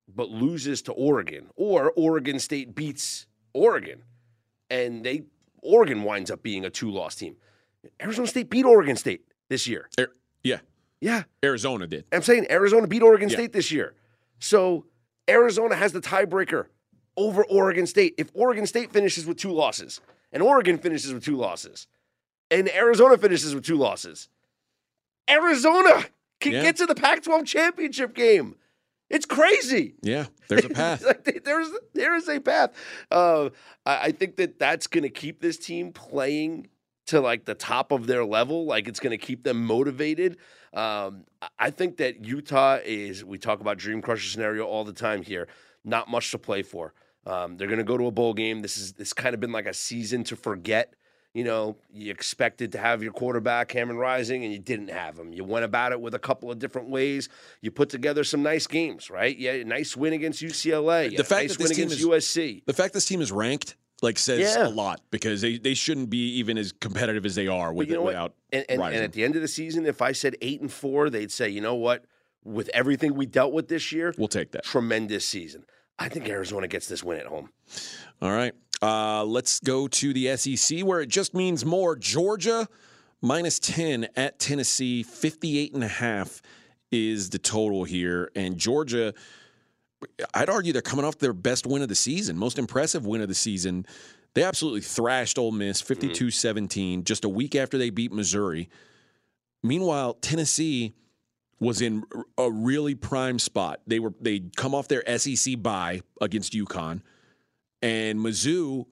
but loses to Oregon, or Oregon State beats Oregon and they Oregon winds up being a two-loss team. Arizona State beat Oregon State this year. Ar- yeah, Yeah, Arizona did. I'm saying Arizona beat Oregon Yeah. State this year. So Arizona has the tiebreaker over Oregon State. If Oregon State finishes with two losses and Oregon finishes with two losses and Arizona finishes with two losses, Arizona can Yeah. get to the Pac 12 championship game. It's crazy. Yeah, there's a (laughs) path. there's there is a path. Uh, I, I think that that's going to keep this team playing to like the top of their level. Like it's going to keep them motivated. Um, I- I think that Utah is. We talk about dream crusher scenario all the time here. Not much to play for. Um, they're going to go to a bowl game. This is this kind of been like a season to forget. You know, you expected to have your quarterback, Cameron Rising, and you didn't have him. You went about it with a couple of different ways. You put together some nice games, right? Yeah, nice win against UCLA. The fact nice that this win team against is- USC. The fact this team is ranked like says Yeah. a lot because they, they shouldn't be even as competitive as they are with you know without And, and, and at the end of the season, if I said eight and four, they'd say, you know what? With everything we dealt with this year, we'll take that. tremendous season. I think Arizona gets this win at home. All right. Uh, let's go to the SEC where it just means more. Georgia minus 10 at Tennessee, 58 and a half is the total here. And Georgia, I'd argue they're coming off their best win of the season, most impressive win of the season. They absolutely thrashed Ole Miss 52 17 just a week after they beat Missouri. Meanwhile, Tennessee was in a really prime spot. They were they'd come off their SEC bye against UConn, and Mizzou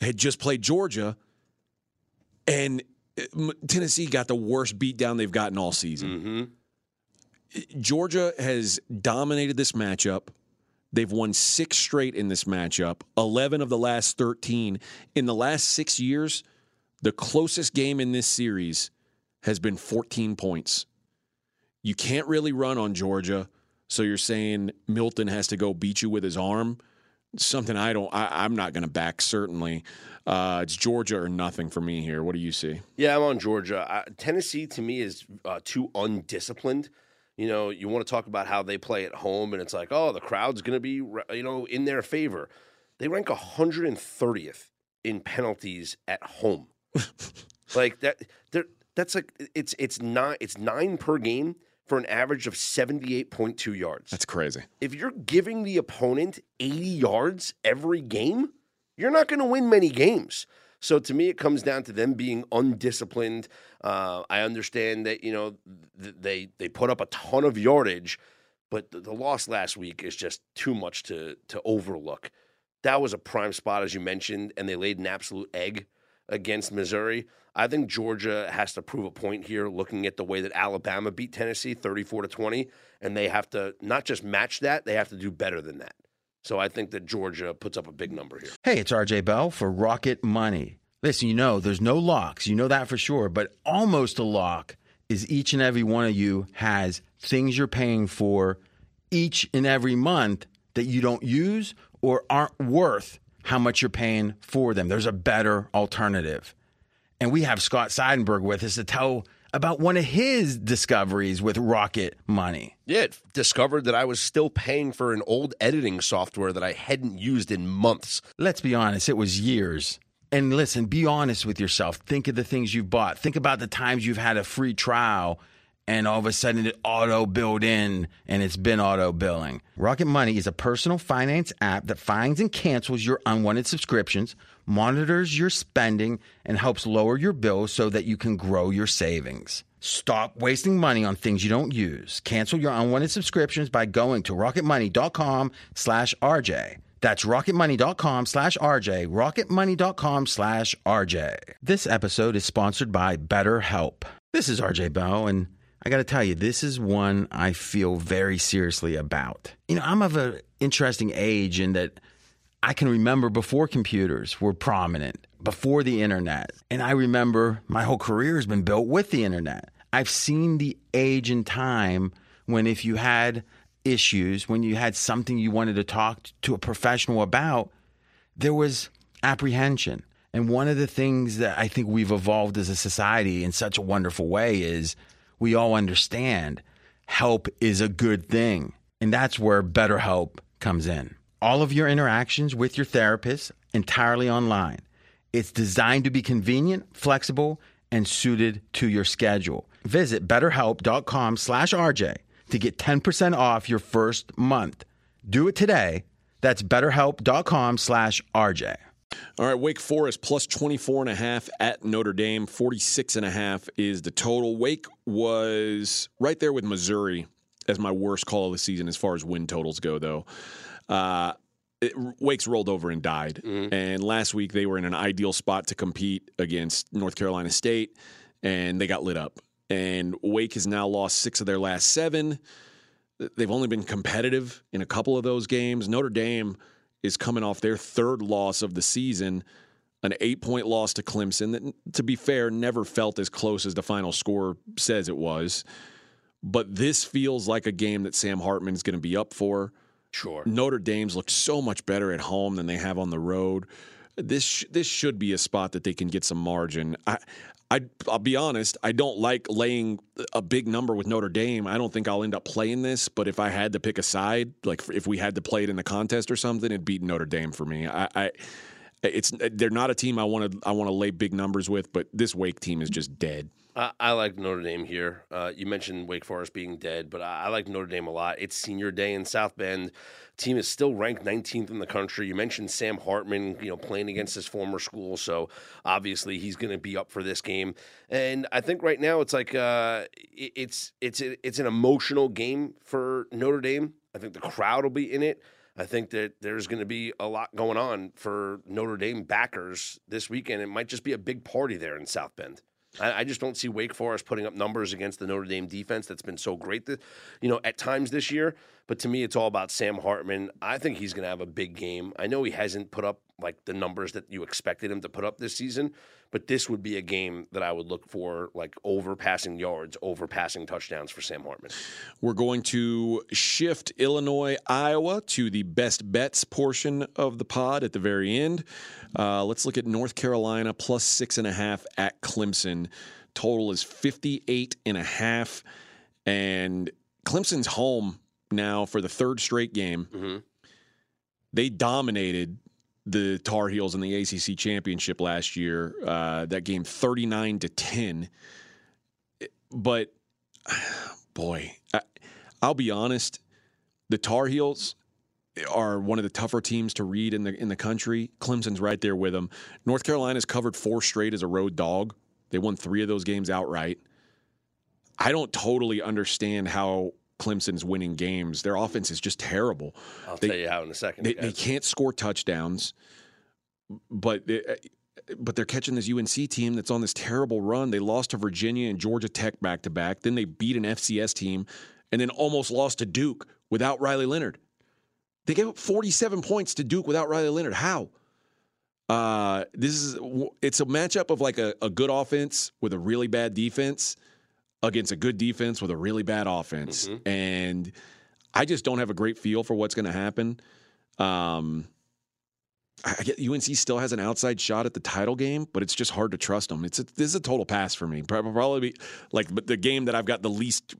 had just played Georgia, and uh, Tennessee got the worst beatdown they've gotten all season. Mm-hmm. Georgia has dominated this matchup. They've won six straight in this matchup, 11 of the last 13. In the last six years, the closest game in this series has been 14 points. You can't really run on Georgia, so you're saying Milton has to go beat you with his arm. Something I don't, I, I'm not going to back, certainly. Uh, it's Georgia or nothing for me here. What do you see? Yeah, I'm on Georgia. Uh, Tennessee to me is uh, too undisciplined. You know, you want to talk about how they play at home, and it's like, oh, the crowd's going to be, you know, in their favor. They rank 130th in penalties at home. (laughs) like that, that's like it's it's nine it's nine per game for an average of 78.2 yards. That's crazy. if you're giving the opponent 80 yards every game, you're not going to win many games. So to me, it comes down to them being undisciplined. Uh, I understand that you know th- they they put up a ton of yardage, but the, the loss last week is just too much to to overlook. That was a prime spot, as you mentioned, and they laid an absolute egg against Missouri. I think Georgia has to prove a point here, looking at the way that Alabama beat Tennessee, thirty-four to twenty, and they have to not just match that; they have to do better than that. So I think that Georgia puts up a big number here. Hey, it's RJ Bell for Rocket Money. Listen, you know, there's no locks. You know that for sure. But almost a lock is each and every one of you has things you're paying for each and every month that you don't use or aren't worth how much you're paying for them. There's a better alternative. And we have Scott Seidenberg with us to tell about one of his discoveries with Rocket Money. Yeah, it discovered that I was still paying for an old editing software that I hadn't used in months. Let's be honest, it was years. And listen, be honest with yourself. Think of the things you've bought. Think about the times you've had a free trial and all of a sudden it auto billed in and it's been auto billing. Rocket Money is a personal finance app that finds and cancels your unwanted subscriptions, monitors your spending, and helps lower your bills so that you can grow your savings. Stop wasting money on things you don't use. Cancel your unwanted subscriptions by going to rocketmoney.com slash RJ. That's rocketmoney.com slash RJ, rocketmoney.com slash RJ. This episode is sponsored by BetterHelp. This is RJ Bell, and I got to tell you, this is one I feel very seriously about. You know, I'm of an interesting age in that I can remember before computers were prominent, before the internet. And I remember my whole career has been built with the internet. I've seen the age and time when if you had issues, when you had something you wanted to talk to a professional about, there was apprehension. And one of the things that I think we've evolved as a society in such a wonderful way is we all understand help is a good thing. And that's where BetterHelp comes in. All of your interactions with your therapist entirely online. It's designed to be convenient, flexible, and suited to your schedule. Visit betterhelp.com slash RJ to get 10% off your first month. Do it today. That's betterhelp.com slash RJ. All right, Wake Forest plus 24 and a half at Notre Dame, 46 and a half is the total. Wake was right there with Missouri as my worst call of the season as far as win totals go, though. Uh, it, Wake's rolled over and died. And last week they were in an ideal spot to compete against North Carolina State, and they got lit up. And Wake has now lost six of their last seven. They've only been competitive in a couple of those games. Notre Dame is coming off their third loss of the season. an eight point loss to Clemson that, to be fair, never felt as close as the final score says it was. But this feels like a game that Sam Hartman is going to be up for. Sure. Notre Dame's looked so much better at home than they have on the road. This sh- this should be a spot that they can get some margin. I, I I'll be honest, I don't like laying a big number with Notre Dame. I don't think I'll end up playing this, but if I had to pick a side, like if we had to play it in the contest or something, it'd be Notre Dame for me. I, I it's they're not a team I want to I want to lay big numbers with, but this Wake team is just dead. I, like Notre Dame here. Uh, you mentioned Wake Forest being dead, but I, I, like Notre Dame a lot. It's senior day in South Bend. Team is still ranked 19th in the country. You mentioned Sam Hartman, you know, playing against his former school, so obviously he's going to be up for this game. And I think right now it's like uh, it, it's it's it's an emotional game for Notre Dame. I think the crowd will be in it. I think that there's going to be a lot going on for Notre Dame backers this weekend. It might just be a big party there in South Bend. I, I, just don't see Wake Forest putting up numbers against the Notre Dame defense that's been so great, that, you know, at times this year. But to me, it's all about Sam Hartman. I think he's going to have a big game. I know he hasn't put up like the numbers that you expected him to put up this season, but this would be a game that I would look for like over passing yards, over passing touchdowns for Sam Hartman. We're going to shift Illinois, Iowa to the best bets portion of the pod at the very end. Uh, let's look at North Carolina plus six and a half at Clemson. Total is 58 and a half. And Clemson's home now for the third straight game. Mm-hmm. They dominated the Tar Heels in the ACC championship last year. Uh, that game, thirty nine to ten. But (sighs) boy, I, I'll be honest, the Tar Heels are one of the tougher teams to read in the in the country. Clemson's right there with them. North Carolina's covered four straight as a road dog. They won three of those games outright. I don't totally understand how Clemson's winning games. Their offense is just terrible. I'll they, tell you how in a second. They, they can't score touchdowns, but they, but they're catching this UNC team that's on this terrible run. They lost to Virginia and Georgia Tech back to back. Then they beat an FCS team, and then almost lost to Duke without Riley Leonard. They gave up 47 points to Duke without Riley Leonard. How? Uh, this is it's a matchup of like a, a good offense with a really bad defense against a good defense with a really bad offense. Mm-hmm. And I just don't have a great feel for what's going to happen. Um, I get UNC still has an outside shot at the title game, but it's just hard to trust them. It's a, this is a total pass for me. Probably like the game that I've got the least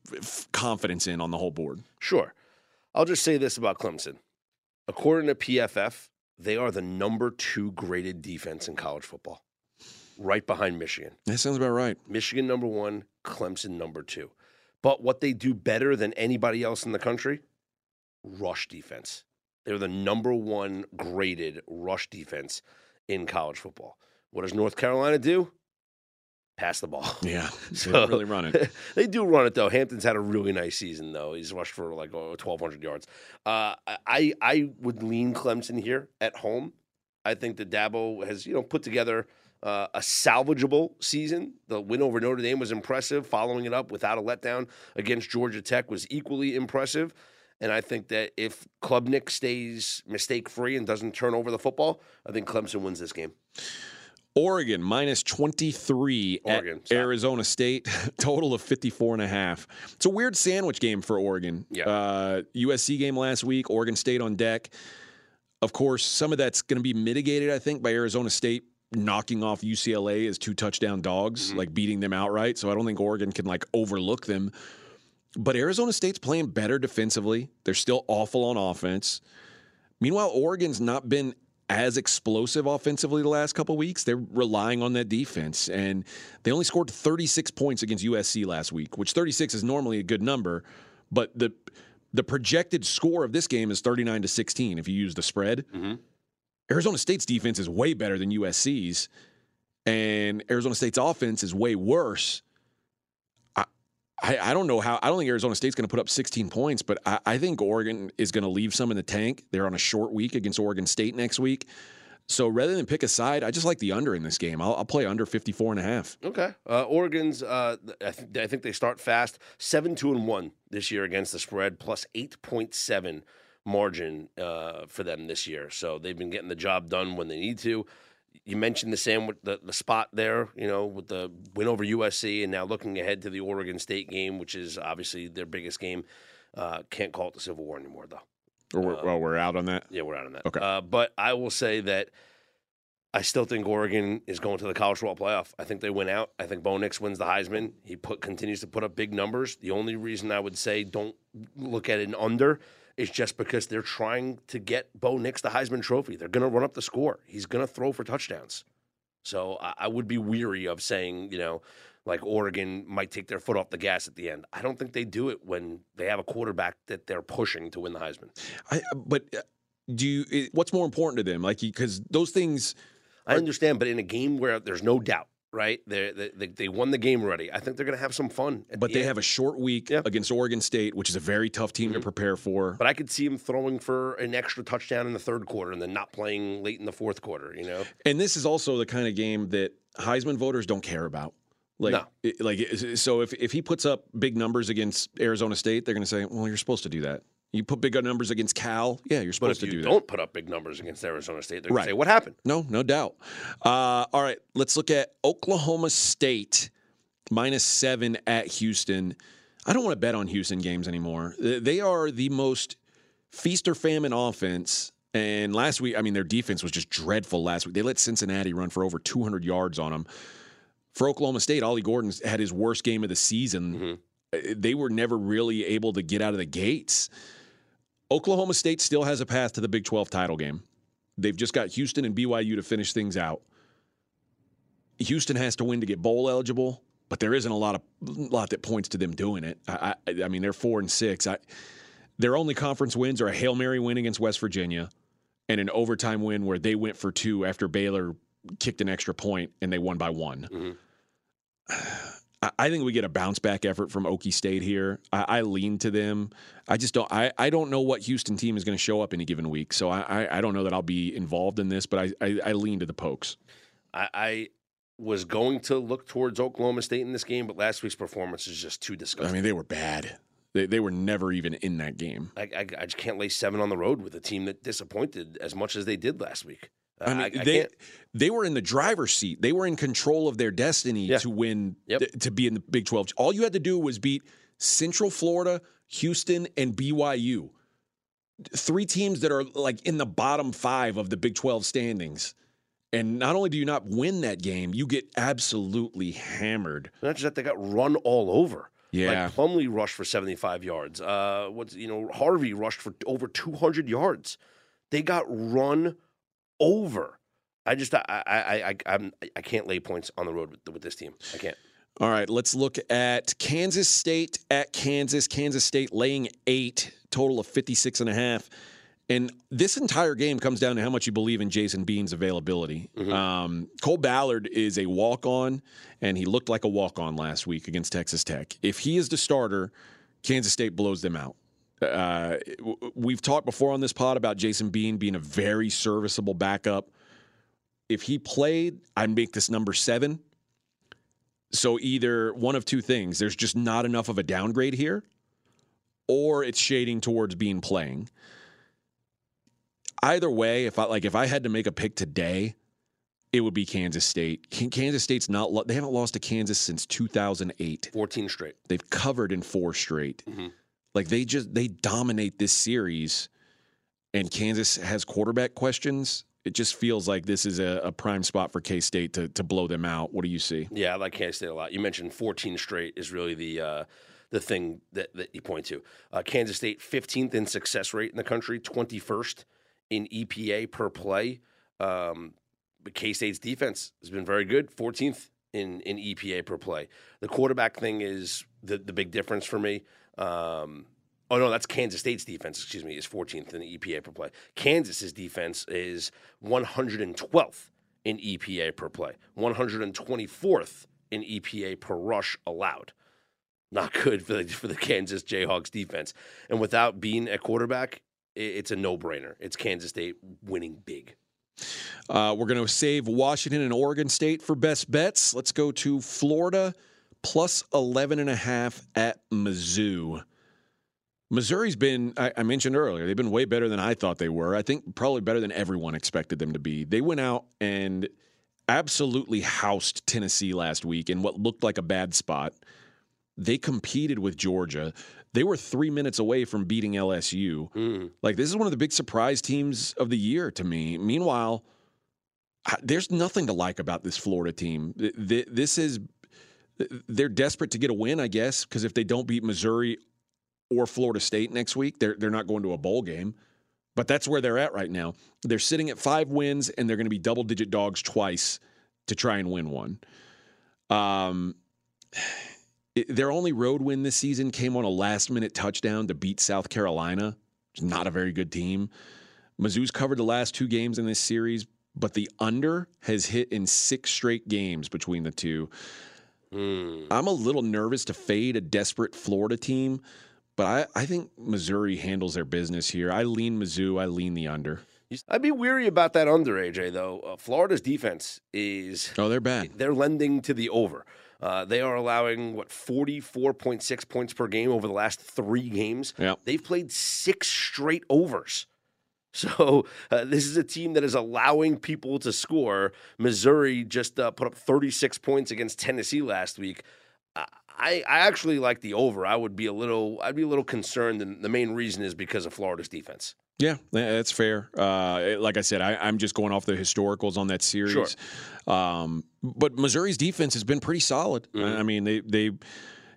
confidence in on the whole board. Sure, I'll just say this about Clemson. According to PFF, they are the number two graded defense in college football right behind Michigan. That sounds about right. Michigan number one, Clemson number two. But what they do better than anybody else in the country, rush defense. They're the number one graded rush defense in college football. What does North Carolina do? Pass the ball. Yeah, (laughs) so, they really run it. (laughs) they do run it though. Hampton's had a really nice season though. He's rushed for like oh, 1,200 yards. Uh, I I would lean Clemson here at home. I think that Dabo has you know put together uh, a salvageable season. The win over Notre Dame was impressive. Following it up without a letdown against Georgia Tech was equally impressive. And I think that if Klubnik stays mistake free and doesn't turn over the football, I think Clemson wins this game. Oregon minus 23 Oregon, at stop. Arizona State, (laughs) total of 54 and a half. It's a weird sandwich game for Oregon. Yeah. Uh, USC game last week, Oregon State on deck. Of course, some of that's going to be mitigated, I think, by Arizona State knocking off UCLA as two touchdown dogs, mm-hmm. like beating them outright. So I don't think Oregon can like overlook them. But Arizona State's playing better defensively. They're still awful on offense. Meanwhile, Oregon's not been as explosive offensively the last couple weeks. They're relying on that defense, and they only scored 36 points against USC last week, which 36 is normally a good number, but the the projected score of this game is 39 to 16 if you use the spread. Mm-hmm. Arizona State's defense is way better than USC's, and Arizona State's offense is way worse. I, I, I don't know how. I don't think Arizona State's going to put up 16 points, but I, I think Oregon is going to leave some in the tank. They're on a short week against Oregon State next week. So rather than pick a side, I just like the under in this game. I'll, I'll play under 54 and a half. Okay. Uh, Oregon's, uh, I, th- I, think they start fast. 7 2 and 1 this year against the spread, plus 8.7 margin uh, for them this year. So they've been getting the job done when they need to. you mentioned the Sam with the, the spot there, you know, with the win over USC, and now looking ahead to the Oregon State game, which is obviously their biggest game. Uh, can't call it the Civil War anymore, though. Or we're, well, we're out on that. Yeah, we're out on that. Okay. Uh, but I will say that I still think Oregon is going to the college football playoff. I think they win out. I think Bo Nix wins the Heisman. He put continues to put up big numbers. The only reason I would say don't look at an under is just because they're trying to get Bo Nix the Heisman Trophy. They're going to run up the score. He's going to throw for touchdowns. So I, I would be weary of saying, you know, like Oregon might take their foot off the gas at the end. I don't think they do it when they have a quarterback that they're pushing to win the Heisman. I, but uh, do you? What's more important to them? Like, because those things. I understand, but in a game where there's no doubt, right? They're, they they they won the game already. I think they're going to have some fun. But the they end. have a short week Yeah. against Oregon State, which is a very tough team to mm-hmm. prepare for. But I could see him throwing for an extra touchdown in the third quarter and then not playing late in the fourth quarter. You know, And this is also the kind of game that Heisman voters don't care about. Like, No. it- like so if if he puts up big numbers against Arizona State, they're going to say, "Well, you're supposed to do that." You put big numbers against Cal, yeah, you're supposed to do don't put up big numbers against Arizona State, they're Right. say, "What happened?" No, no doubt. Uh, all right, let's look at Oklahoma State minus seven at Houston. I don't want to bet on Houston games anymore. They are the most feast or famine offense. And last week, I mean, their defense was just dreadful last week. They let Cincinnati run for over 200 yards on them. For Oklahoma State, Ollie Gordon's had his worst game of the season. Uh, They were never really able to get out of the gates. Oklahoma State still has a path to the Big 12 title game. They've just got Houston and BYU to finish things out. Houston has to win to get bowl eligible, but there isn't a lot of lot that points to them doing it. I, I, I mean, they're four and six. I, their only conference wins are a hail mary win against West Virginia, and an overtime win where they went for two after Baylor kicked an extra point and they won by one. Mhm. I, think we get a bounce back effort from Okie State here. I, I lean to them. I just don't. I, I don't know what Houston team is going to show up any given week, so I, I I don't know that I'll be involved in this. But I I, I lean to the Pokes. I, I was going to look towards Oklahoma State in this game, but last week's performance is just too disgusting. I mean, they were bad. They they were never even in that game. I, I, I just can't lay seven on the road with a team that disappointed as much as they did last week. I mean, I, I they can't. they were in the driver's seat. They were in control of their destiny Yeah. to win Yep. th- to be in the Big 12. All you had to do was beat Central Florida, Houston, and BYU. Three teams that are like in the bottom 5 of the Big 12 standings. And not only do you not win that game, you get absolutely hammered. Not just that they got run all over. Yeah. Like Plumlee rushed for 75 yards. Uh, what's you know Harvey rushed for over 200 yards. They got run over. I just I I I I, I'm, I can't lay points on the road with, with this team. I can't. All right, let's look at Kansas State at Kansas. Kansas State laying eight, total of 56 and a half. And this entire game comes down to how much you believe in Jason Bean's availability. Um, Cole Ballard is a walk on, and he looked like a walk on last week against Texas Tech. If he is the starter, Kansas State blows them out. Uh, we've talked before on this pod about Jason Bean being a very serviceable backup. If he played, I'd make this number seven. So either one of two things: there's just not enough of a downgrade here, or it's shading towards being playing. Either way, if I like, if I had to make a pick today, it would be Kansas State. Kansas State's not; lo- they haven't lost to Kansas since 2008. 14 straight. They've covered in four straight. Mhm. Like they just they dominate this series, and Kansas has quarterback questions. It just feels like this is a, a prime spot for K State to to blow them out. What do you see? Yeah, I like Kansas State a lot. You mentioned 14 straight is really the uh, the thing that, that you point to. Uh, Kansas State 15th in success rate in the country, 21st in EPA per play. Um, but K State's defense has been very good, 14th in in EPA per play. The quarterback thing is the the big difference for me. Um, oh no, that's Kansas State's defense. Excuse me, is 14th in the EPA per play. Kansas's defense is 112th in EPA per play, 124th in EPA per rush allowed. Not good for the, for the Kansas Jayhawks defense. And without Bean at quarterback, it's a no brainer. It's Kansas State winning big. Uh, we're going to save Washington and Oregon State for best bets. Let's go to Florida plus 11 and a half at Mizzou. Missouri's been, I, I, mentioned earlier, they've been way better than I thought they were. I think probably better than everyone expected them to be. They went out and absolutely housed Tennessee last week in what looked like a bad spot. They competed with Georgia. They were three minutes away from beating LSU. Mm. Like, this is one of the big surprise teams of the year to me. Meanwhile, there's nothing to like about this Florida team. This is, they're desperate to get a win, I guess, because if they don't beat Missouri or Florida State next week, they're, they're not going to a bowl game. But that's where they're at right now. They're sitting at five wins, and they're going to be double digit dogs twice to try and win one. Um, (sighs) it, their only road win this season came on a last minute touchdown to beat South Carolina. It's not a very good team. Mizzou's covered the last two games in this series, but the under has hit in six straight games between the two. Mm. I'm a little nervous to fade a desperate Florida team but I, I think Missouri handles their business here. I lean Mizzou. I lean the under. I'd be weary about that under, AJ, though. Uh, Florida's defense is. Oh, they're bad. They're lending to the over. Uh, they are allowing, what, 44.6 points per game over the last three games. Yep. They've played six straight overs. So uh, this is a team that is allowing people to score. Missouri just uh, put up 36 points against Tennessee last week. I, I actually like the over. I would be a little I'd be a little concerned, and the main reason is because of Florida's defense. Yeah, that's fair. Uh, like I said, I, am just going off the historicals on that series. Sure. Um, but Missouri's defense has been pretty solid. Mm-hmm. I mean, they they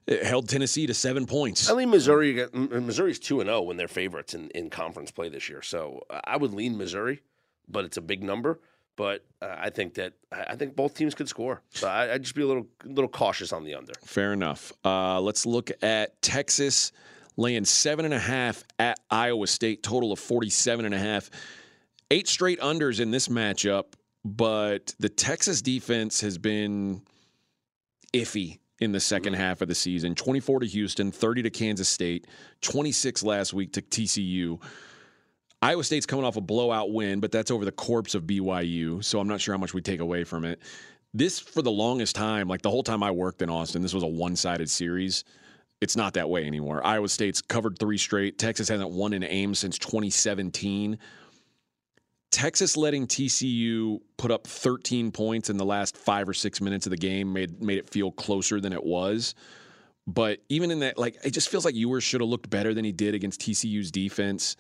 held Tennessee to seven points. I mean, Missouri Missouri's two and zero oh when they're favorites in, in conference play this year. So I would lean Missouri, but it's a big number. But uh, I think that I think both teams could score. So I, would just be a little little cautious on the under. Fair enough. Uh, let's look at Texas laying seven and a half at Iowa State. Total of forty seven and a half. Eight straight unders in this matchup, but the Texas defense has been iffy in the second half of the season. 24 to Houston, 30 to Kansas State, 26 last week to TCU. Iowa State's coming off a blowout win, but that's over the corpse of BYU. So I'm not sure how much we take away from it. This, for the longest time, like the whole time I worked in Austin, this was a one sided series. It's not that way anymore. Iowa State's covered three straight. Texas hasn't won in Ames since 2017. Texas letting TCU put up 13 points in the last five or six minutes of the game made made it feel closer than it was. But even in that, like it just feels like Ewers should have looked better than he did against TCU's defense.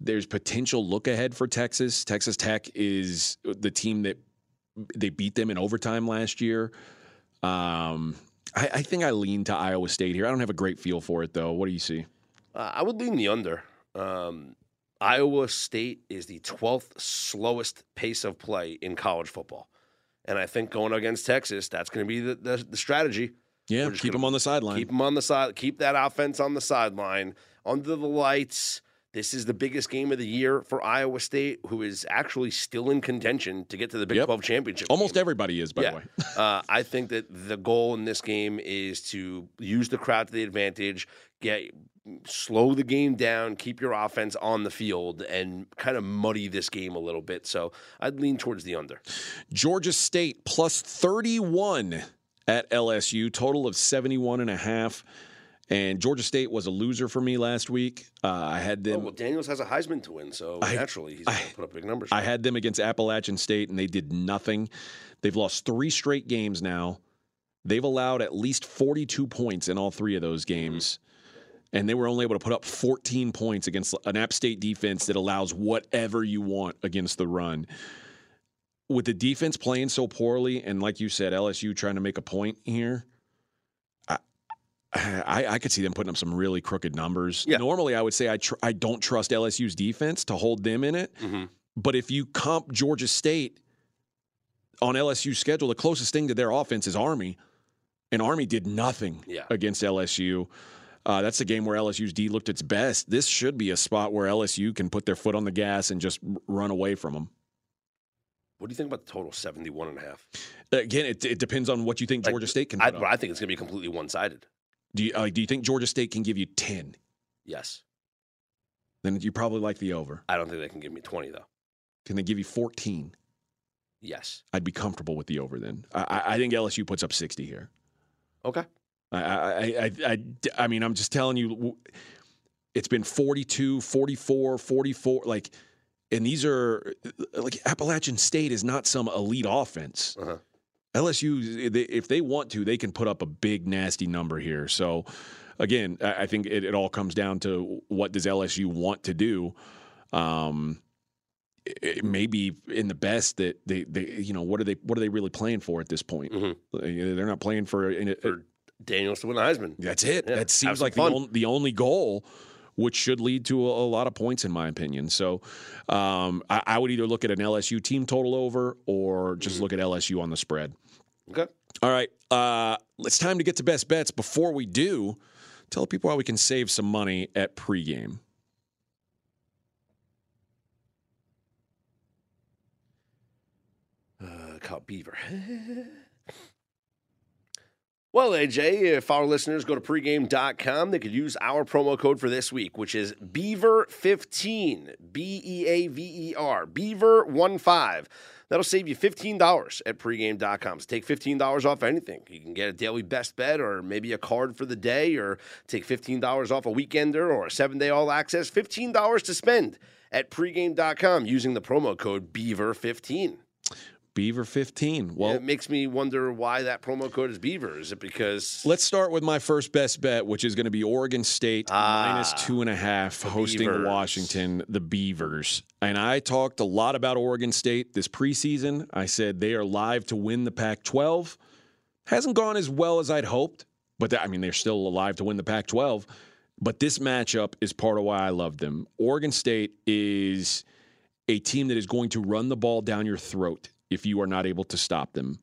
There's potential look ahead for Texas. Texas Tech is the team that they beat them in overtime last year. Um, I, I, think I lean to Iowa State here. I don't have a great feel for it though. What do you see? Uh, I would lean the under. Um, Iowa State is the 12th slowest pace of play in college football. And I think going against Texas, that's going to be the, the, the strategy. Yeah, keep them on the sideline. Keep them on the side. Keep that offense on the sideline, under the lights. This is the biggest game of the year for Iowa State, who is actually still in contention to get to the Big yep. 12 championship. Almost game. everybody is, by yeah. the way. (laughs) uh, I think that the goal in this game is to use the crowd to the advantage, get slow the game down, keep your offense on the field, and kind of muddy this game a little bit. So I'd lean towards the under. Georgia State plus 31 at LSU, total of 71 and a half. And Georgia State was a loser for me last week. Uh, I had them. Oh, well, Daniels has a Heisman to win, so I, naturally he's going to put up big numbers. I had them against Appalachian State, and they did nothing. They've lost three straight games now. They've allowed at least 42 points in all three of those games. Mm-hmm. And they were only able to put up 14 points against an App State defense that allows whatever you want against the run. With the defense playing so poorly, and like you said, LSU trying to make a point here, I, I, could see them putting up some really crooked numbers. Yeah. Normally, I would say I tr- I don't trust LSU's defense to hold them in it. Mm-hmm. But if you comp Georgia State on LSU's schedule, the closest thing to their offense is Army, and Army did nothing yeah. against LSU. Uh, that's the game where LSU's D looked its best. This should be a spot where LSU can put their foot on the gas and just run away from them. What do you think about the total 71 and a half? Again, it, it depends on what you think Georgia like, State can. Do. I, I, think it's going to be completely one sided. Do you, uh, do you think Georgia State can give you 10? Yes. Then you probably like the over. I don't think they can give me 20, though. Can they give you 14? Yes. I'd be comfortable with the over then. I, I think LSU puts up 60 here. Okay. I, I, I, I, I mean, I'm just telling you, it's been 42, 44, 44. Like, and these are like Appalachian State is not some elite offense. Uh-huh. LSU, if they want to, they can put up a big, nasty number here. So, again, I think it, it all comes down to what does LSU want to do. Um, it- may be in the best that they, they, you know, what are they, what are they really playing for at this point? Mhm. They're not playing for. For Daniels to win the Heisman. that's it. Yeah, that seems like the, fun. on, the only goal, which should lead to a, a lot of points, in my opinion. So um, I, I would either look at an LSU team total over or just Mm-hmm. look at LSU on the spread. Okay. All right. Uh, it's time to get to best bets. Before we do, tell people how we can save some money at pregame. Uh, caught Beaver. (laughs) well, AJ, if our listeners go to pregame.com, they could use our promo code for this week, which is Beaver15, B E A V E R, Beaver15. That'll save you $15 at pregame.com. So take $15 off anything. You can get a daily best bet or maybe a card for the day or take $15 off a weekender or a seven day all access. $15 to spend at pregame.com using the promo code Beaver15. Beaver 15. Well, it makes me wonder why that promo code is Beaver. Is it because let's start with my first best bet, which is going to be Oregon State Ah, minus two and a half hosting Beavers. Washington, the Beavers. And I talked a lot about Oregon State this preseason. I said they are live to win the Pac 12. Hasn't gone as well as I'd hoped, but that, I mean, they're still alive to win the Pac 12. But this matchup is part of why I love them. Oregon State is a team that is going to run the ball down your throat if you are not able to stop them.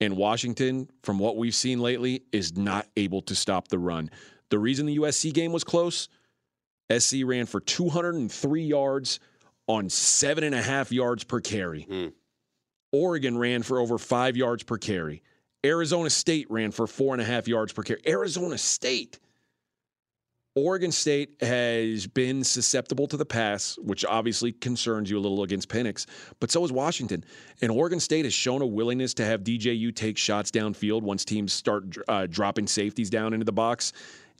And Washington, from what we've seen lately, is not able to stop the run. The reason the USC game was close, SC ran for 203 yards on seven and a half yards per carry. Mm. Oregon ran for over five yards per carry. Arizona State ran for four and a half yards per carry. Arizona State. Oregon State has been susceptible to the pass, which obviously concerns you a little against Penix, but so is Washington. And Oregon State has shown a willingness to have DJU take shots downfield once teams start uh, dropping safeties down into the box.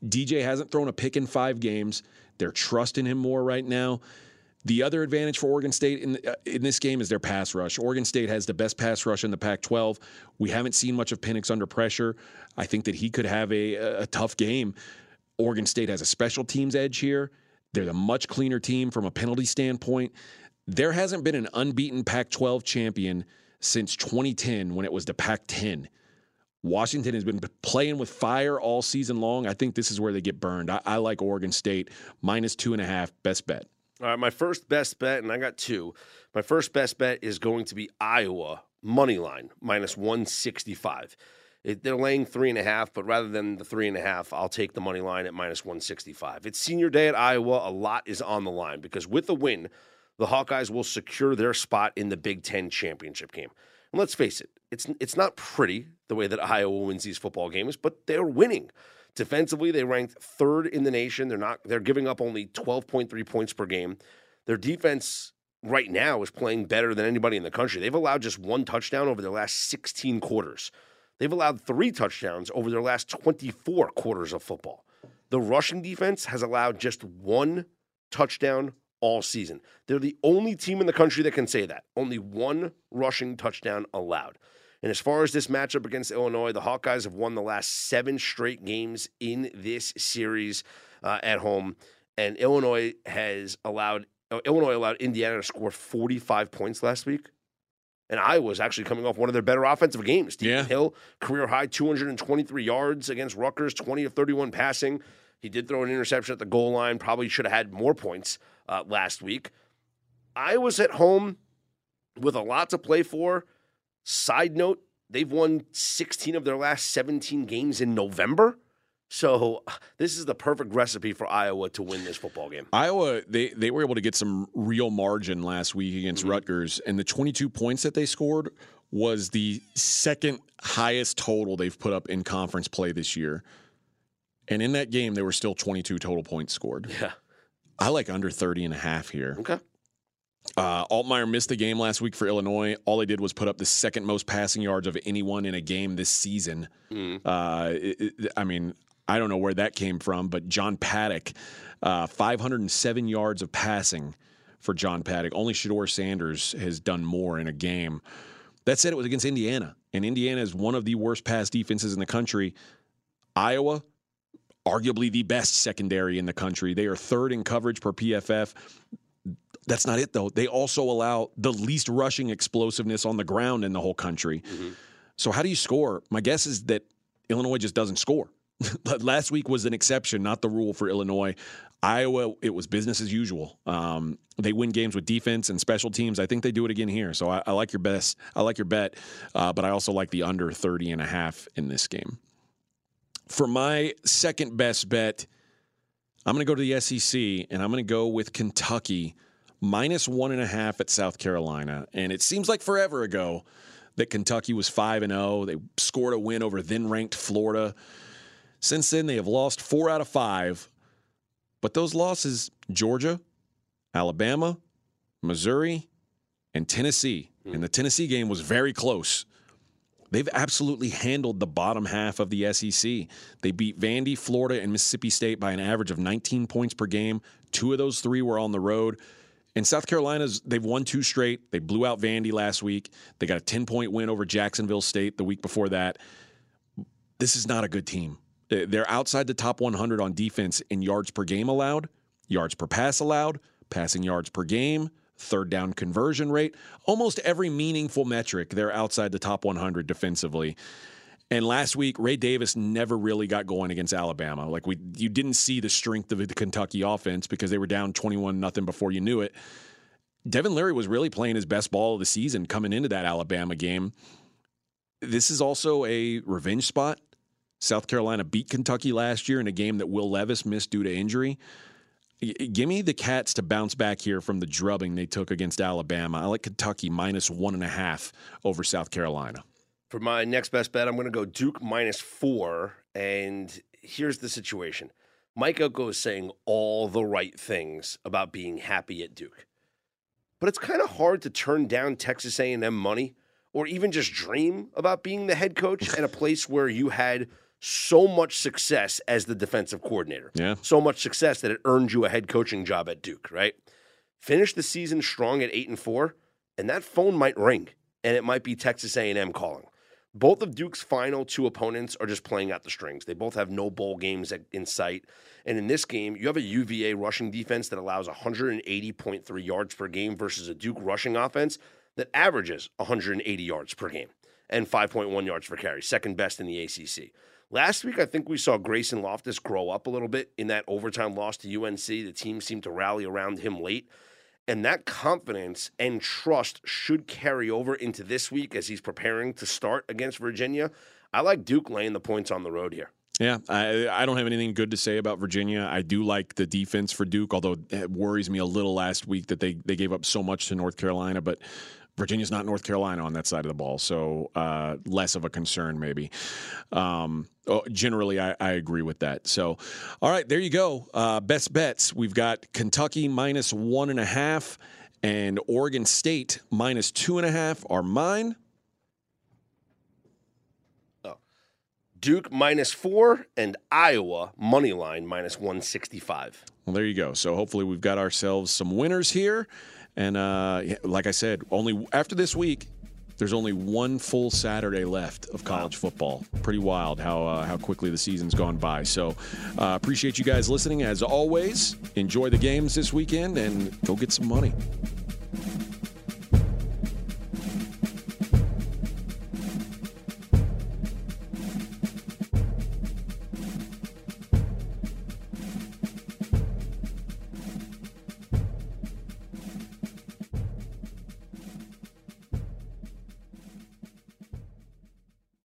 DJ hasn't thrown a pick in five games. They're trusting him more right now. The other advantage for Oregon State in uh, in this game is their pass rush. Oregon State has the best pass rush in the Pac-12. We haven't seen much of Penix under pressure. I think that he could have a, a tough game. Oregon State has a special teams edge here. They're a much cleaner team from a penalty standpoint. There hasn't been an unbeaten Pac 12 champion since 2010 when it was the Pac 10. Washington has been playing with fire all season long. I think this is where they get burned. I, I, like Oregon State minus two and a half, best bet. All right, my first best bet, and I got two. My first best bet is going to be Iowa money line minus 165. It, they're laying three and a half, but rather than the three and a half, I'll take the money line at minus 165. It's senior day at Iowa. A lot is on the line because with a win, the Hawkeyes will secure their spot in the Big Ten championship game. And let's face it, it's, it's not pretty the way that Iowa wins these football games, but they're winning. Defensively, they ranked third in the nation. They're not they're giving up only 12.3 points per game. Their defense right now is playing better than anybody in the country. They've allowed just one touchdown over their last 16 quarters. They've allowed three touchdowns over their last 24 quarters of football. The rushing defense has allowed just one touchdown all season. They're the only team in the country that can say that. Only one rushing touchdown allowed. And as far as this matchup against Illinois, the Hawkeyes have won the last seven straight games in this series uh, at home, and Illinois has allowed uh, Illinois allowed Indiana to score 45 points last week. And Iowa is actually coming off one of their better offensive games. Deacon Yeah. Hill, career high 223 yards against Rutgers, 20 of 31 passing. He did throw an interception at the goal line. Probably should have had more points uh, last week. Iowa's at home with a lot to play for. Side note, they've won 16 of their last 17 games in November. So (sighs) this is the perfect recipe for Iowa to win this football game. Iowa, they, they were able to get some real margin last week against Mm-hmm. Rutgers, and the 22 points that they scored was the second highest total they've put up in conference play this year. And in that game, there were still 22 total points scored. Yeah. I like under 30 and a half here. Okay. Uh, Altmyer missed the game last week for Illinois. All they did was put up the second most passing yards of anyone in a game this season. Mm. Uh, it- it- I mean, I don't know where that came from, but John Paddock, uh, 507 yards of passing for John Paddock. Only Shedeur Sanders has done more in a game. That said, it was against Indiana, and Indiana is one of the worst pass defenses in the country. Iowa, arguably the best secondary in the country. They are third in coverage per PFF. That's not it, though. They also allow the least rushing explosiveness on the ground in the whole country. Mm-hmm. So, how do you score? My guess is that Illinois just doesn't score. (laughs) Last week was an exception, not the rule for Illinois. Iowa, it was business as usual. Um, they win games with defense and special teams. I think they do it again here. So I, I like your best. I like your bet, uh, but I also like the under 30 and a half in this game. For my second best bet, I'm going to go to the SEC and I'm going to go with Kentucky minus one and a half at South Carolina. And it seems like forever ago that Kentucky was 5 and 0. They scored a win over then ranked Florida. Since then, they have lost four out of five. But those losses Georgia, Alabama, Missouri, and Tennessee. Mm. And the Tennessee game was very close. They've absolutely handled the bottom half of the SEC. They beat Vandy, Florida, and Mississippi State by an average of 19 points per game. Two of those three were on the road. And South Carolina's they've won two straight. They blew out Vandy last week. They got a 10 point win over Jacksonville State the week before that. This is not a good team. They're outside the top 100 on defense in yards per game allowed, yards per pass allowed, passing yards per game, third down conversion rate. Almost every meaningful metric, they're outside the top 100 defensively. And last week, Ray Davis never really got going against Alabama. Like we, you didn't see the strength of the Kentucky offense because they were down 21 nothing before you knew it. Devin Leary was really playing his best ball of the season coming into that Alabama game. This is also a revenge spot. South Carolina beat Kentucky last year in a game that Will Levis missed due to injury. Give me the Cats to bounce back here from the drubbing they took against Alabama. I like Kentucky minus one and a half over South Carolina. For my next best bet, I'm going to go Duke minus four. And here's the situation Mike Elko is saying all the right things about being happy at Duke. But it's kind of hard to turn down Texas A&M money or even just dream about being the head coach at a place where you had – so much success as the defensive coordinator. Yeah. So much success that it earned you a head coaching job at Duke, right? Finish the season strong at 8 and 4, and that phone might ring and it might be Texas A&M calling. Both of Duke's final two opponents are just playing out the strings. They both have no bowl games in sight. And in this game, you have a UVA rushing defense that allows 180.3 yards per game versus a Duke rushing offense that averages 180 yards per game and 5.1 yards per carry, second best in the ACC. Last week, I think we saw Grayson Loftis grow up a little bit in that overtime loss to UNC. The team seemed to rally around him late. And that confidence and trust should carry over into this week as he's preparing to start against Virginia. I like Duke laying the points on the road here. Yeah, I, I don't have anything good to say about Virginia. I do like the defense for Duke, although it worries me a little last week that they, they gave up so much to North Carolina. But Virginia's not North Carolina on that side of the ball, so uh, less of a concern maybe. Um, oh, generally, I, I, agree with that. So, all right, there you go. Uh, best bets. We've got Kentucky minus one and a half and Oregon State minus two and a half are mine. Oh. Duke minus four and Iowa money line minus 165. Well, there you go. So hopefully we've got ourselves some winners here. And uh, like I said, only after this week, there's only one full Saturday left of college football. Pretty wild how uh, how quickly the season's gone by. So uh, appreciate you guys listening as always. Enjoy the games this weekend and go get some money.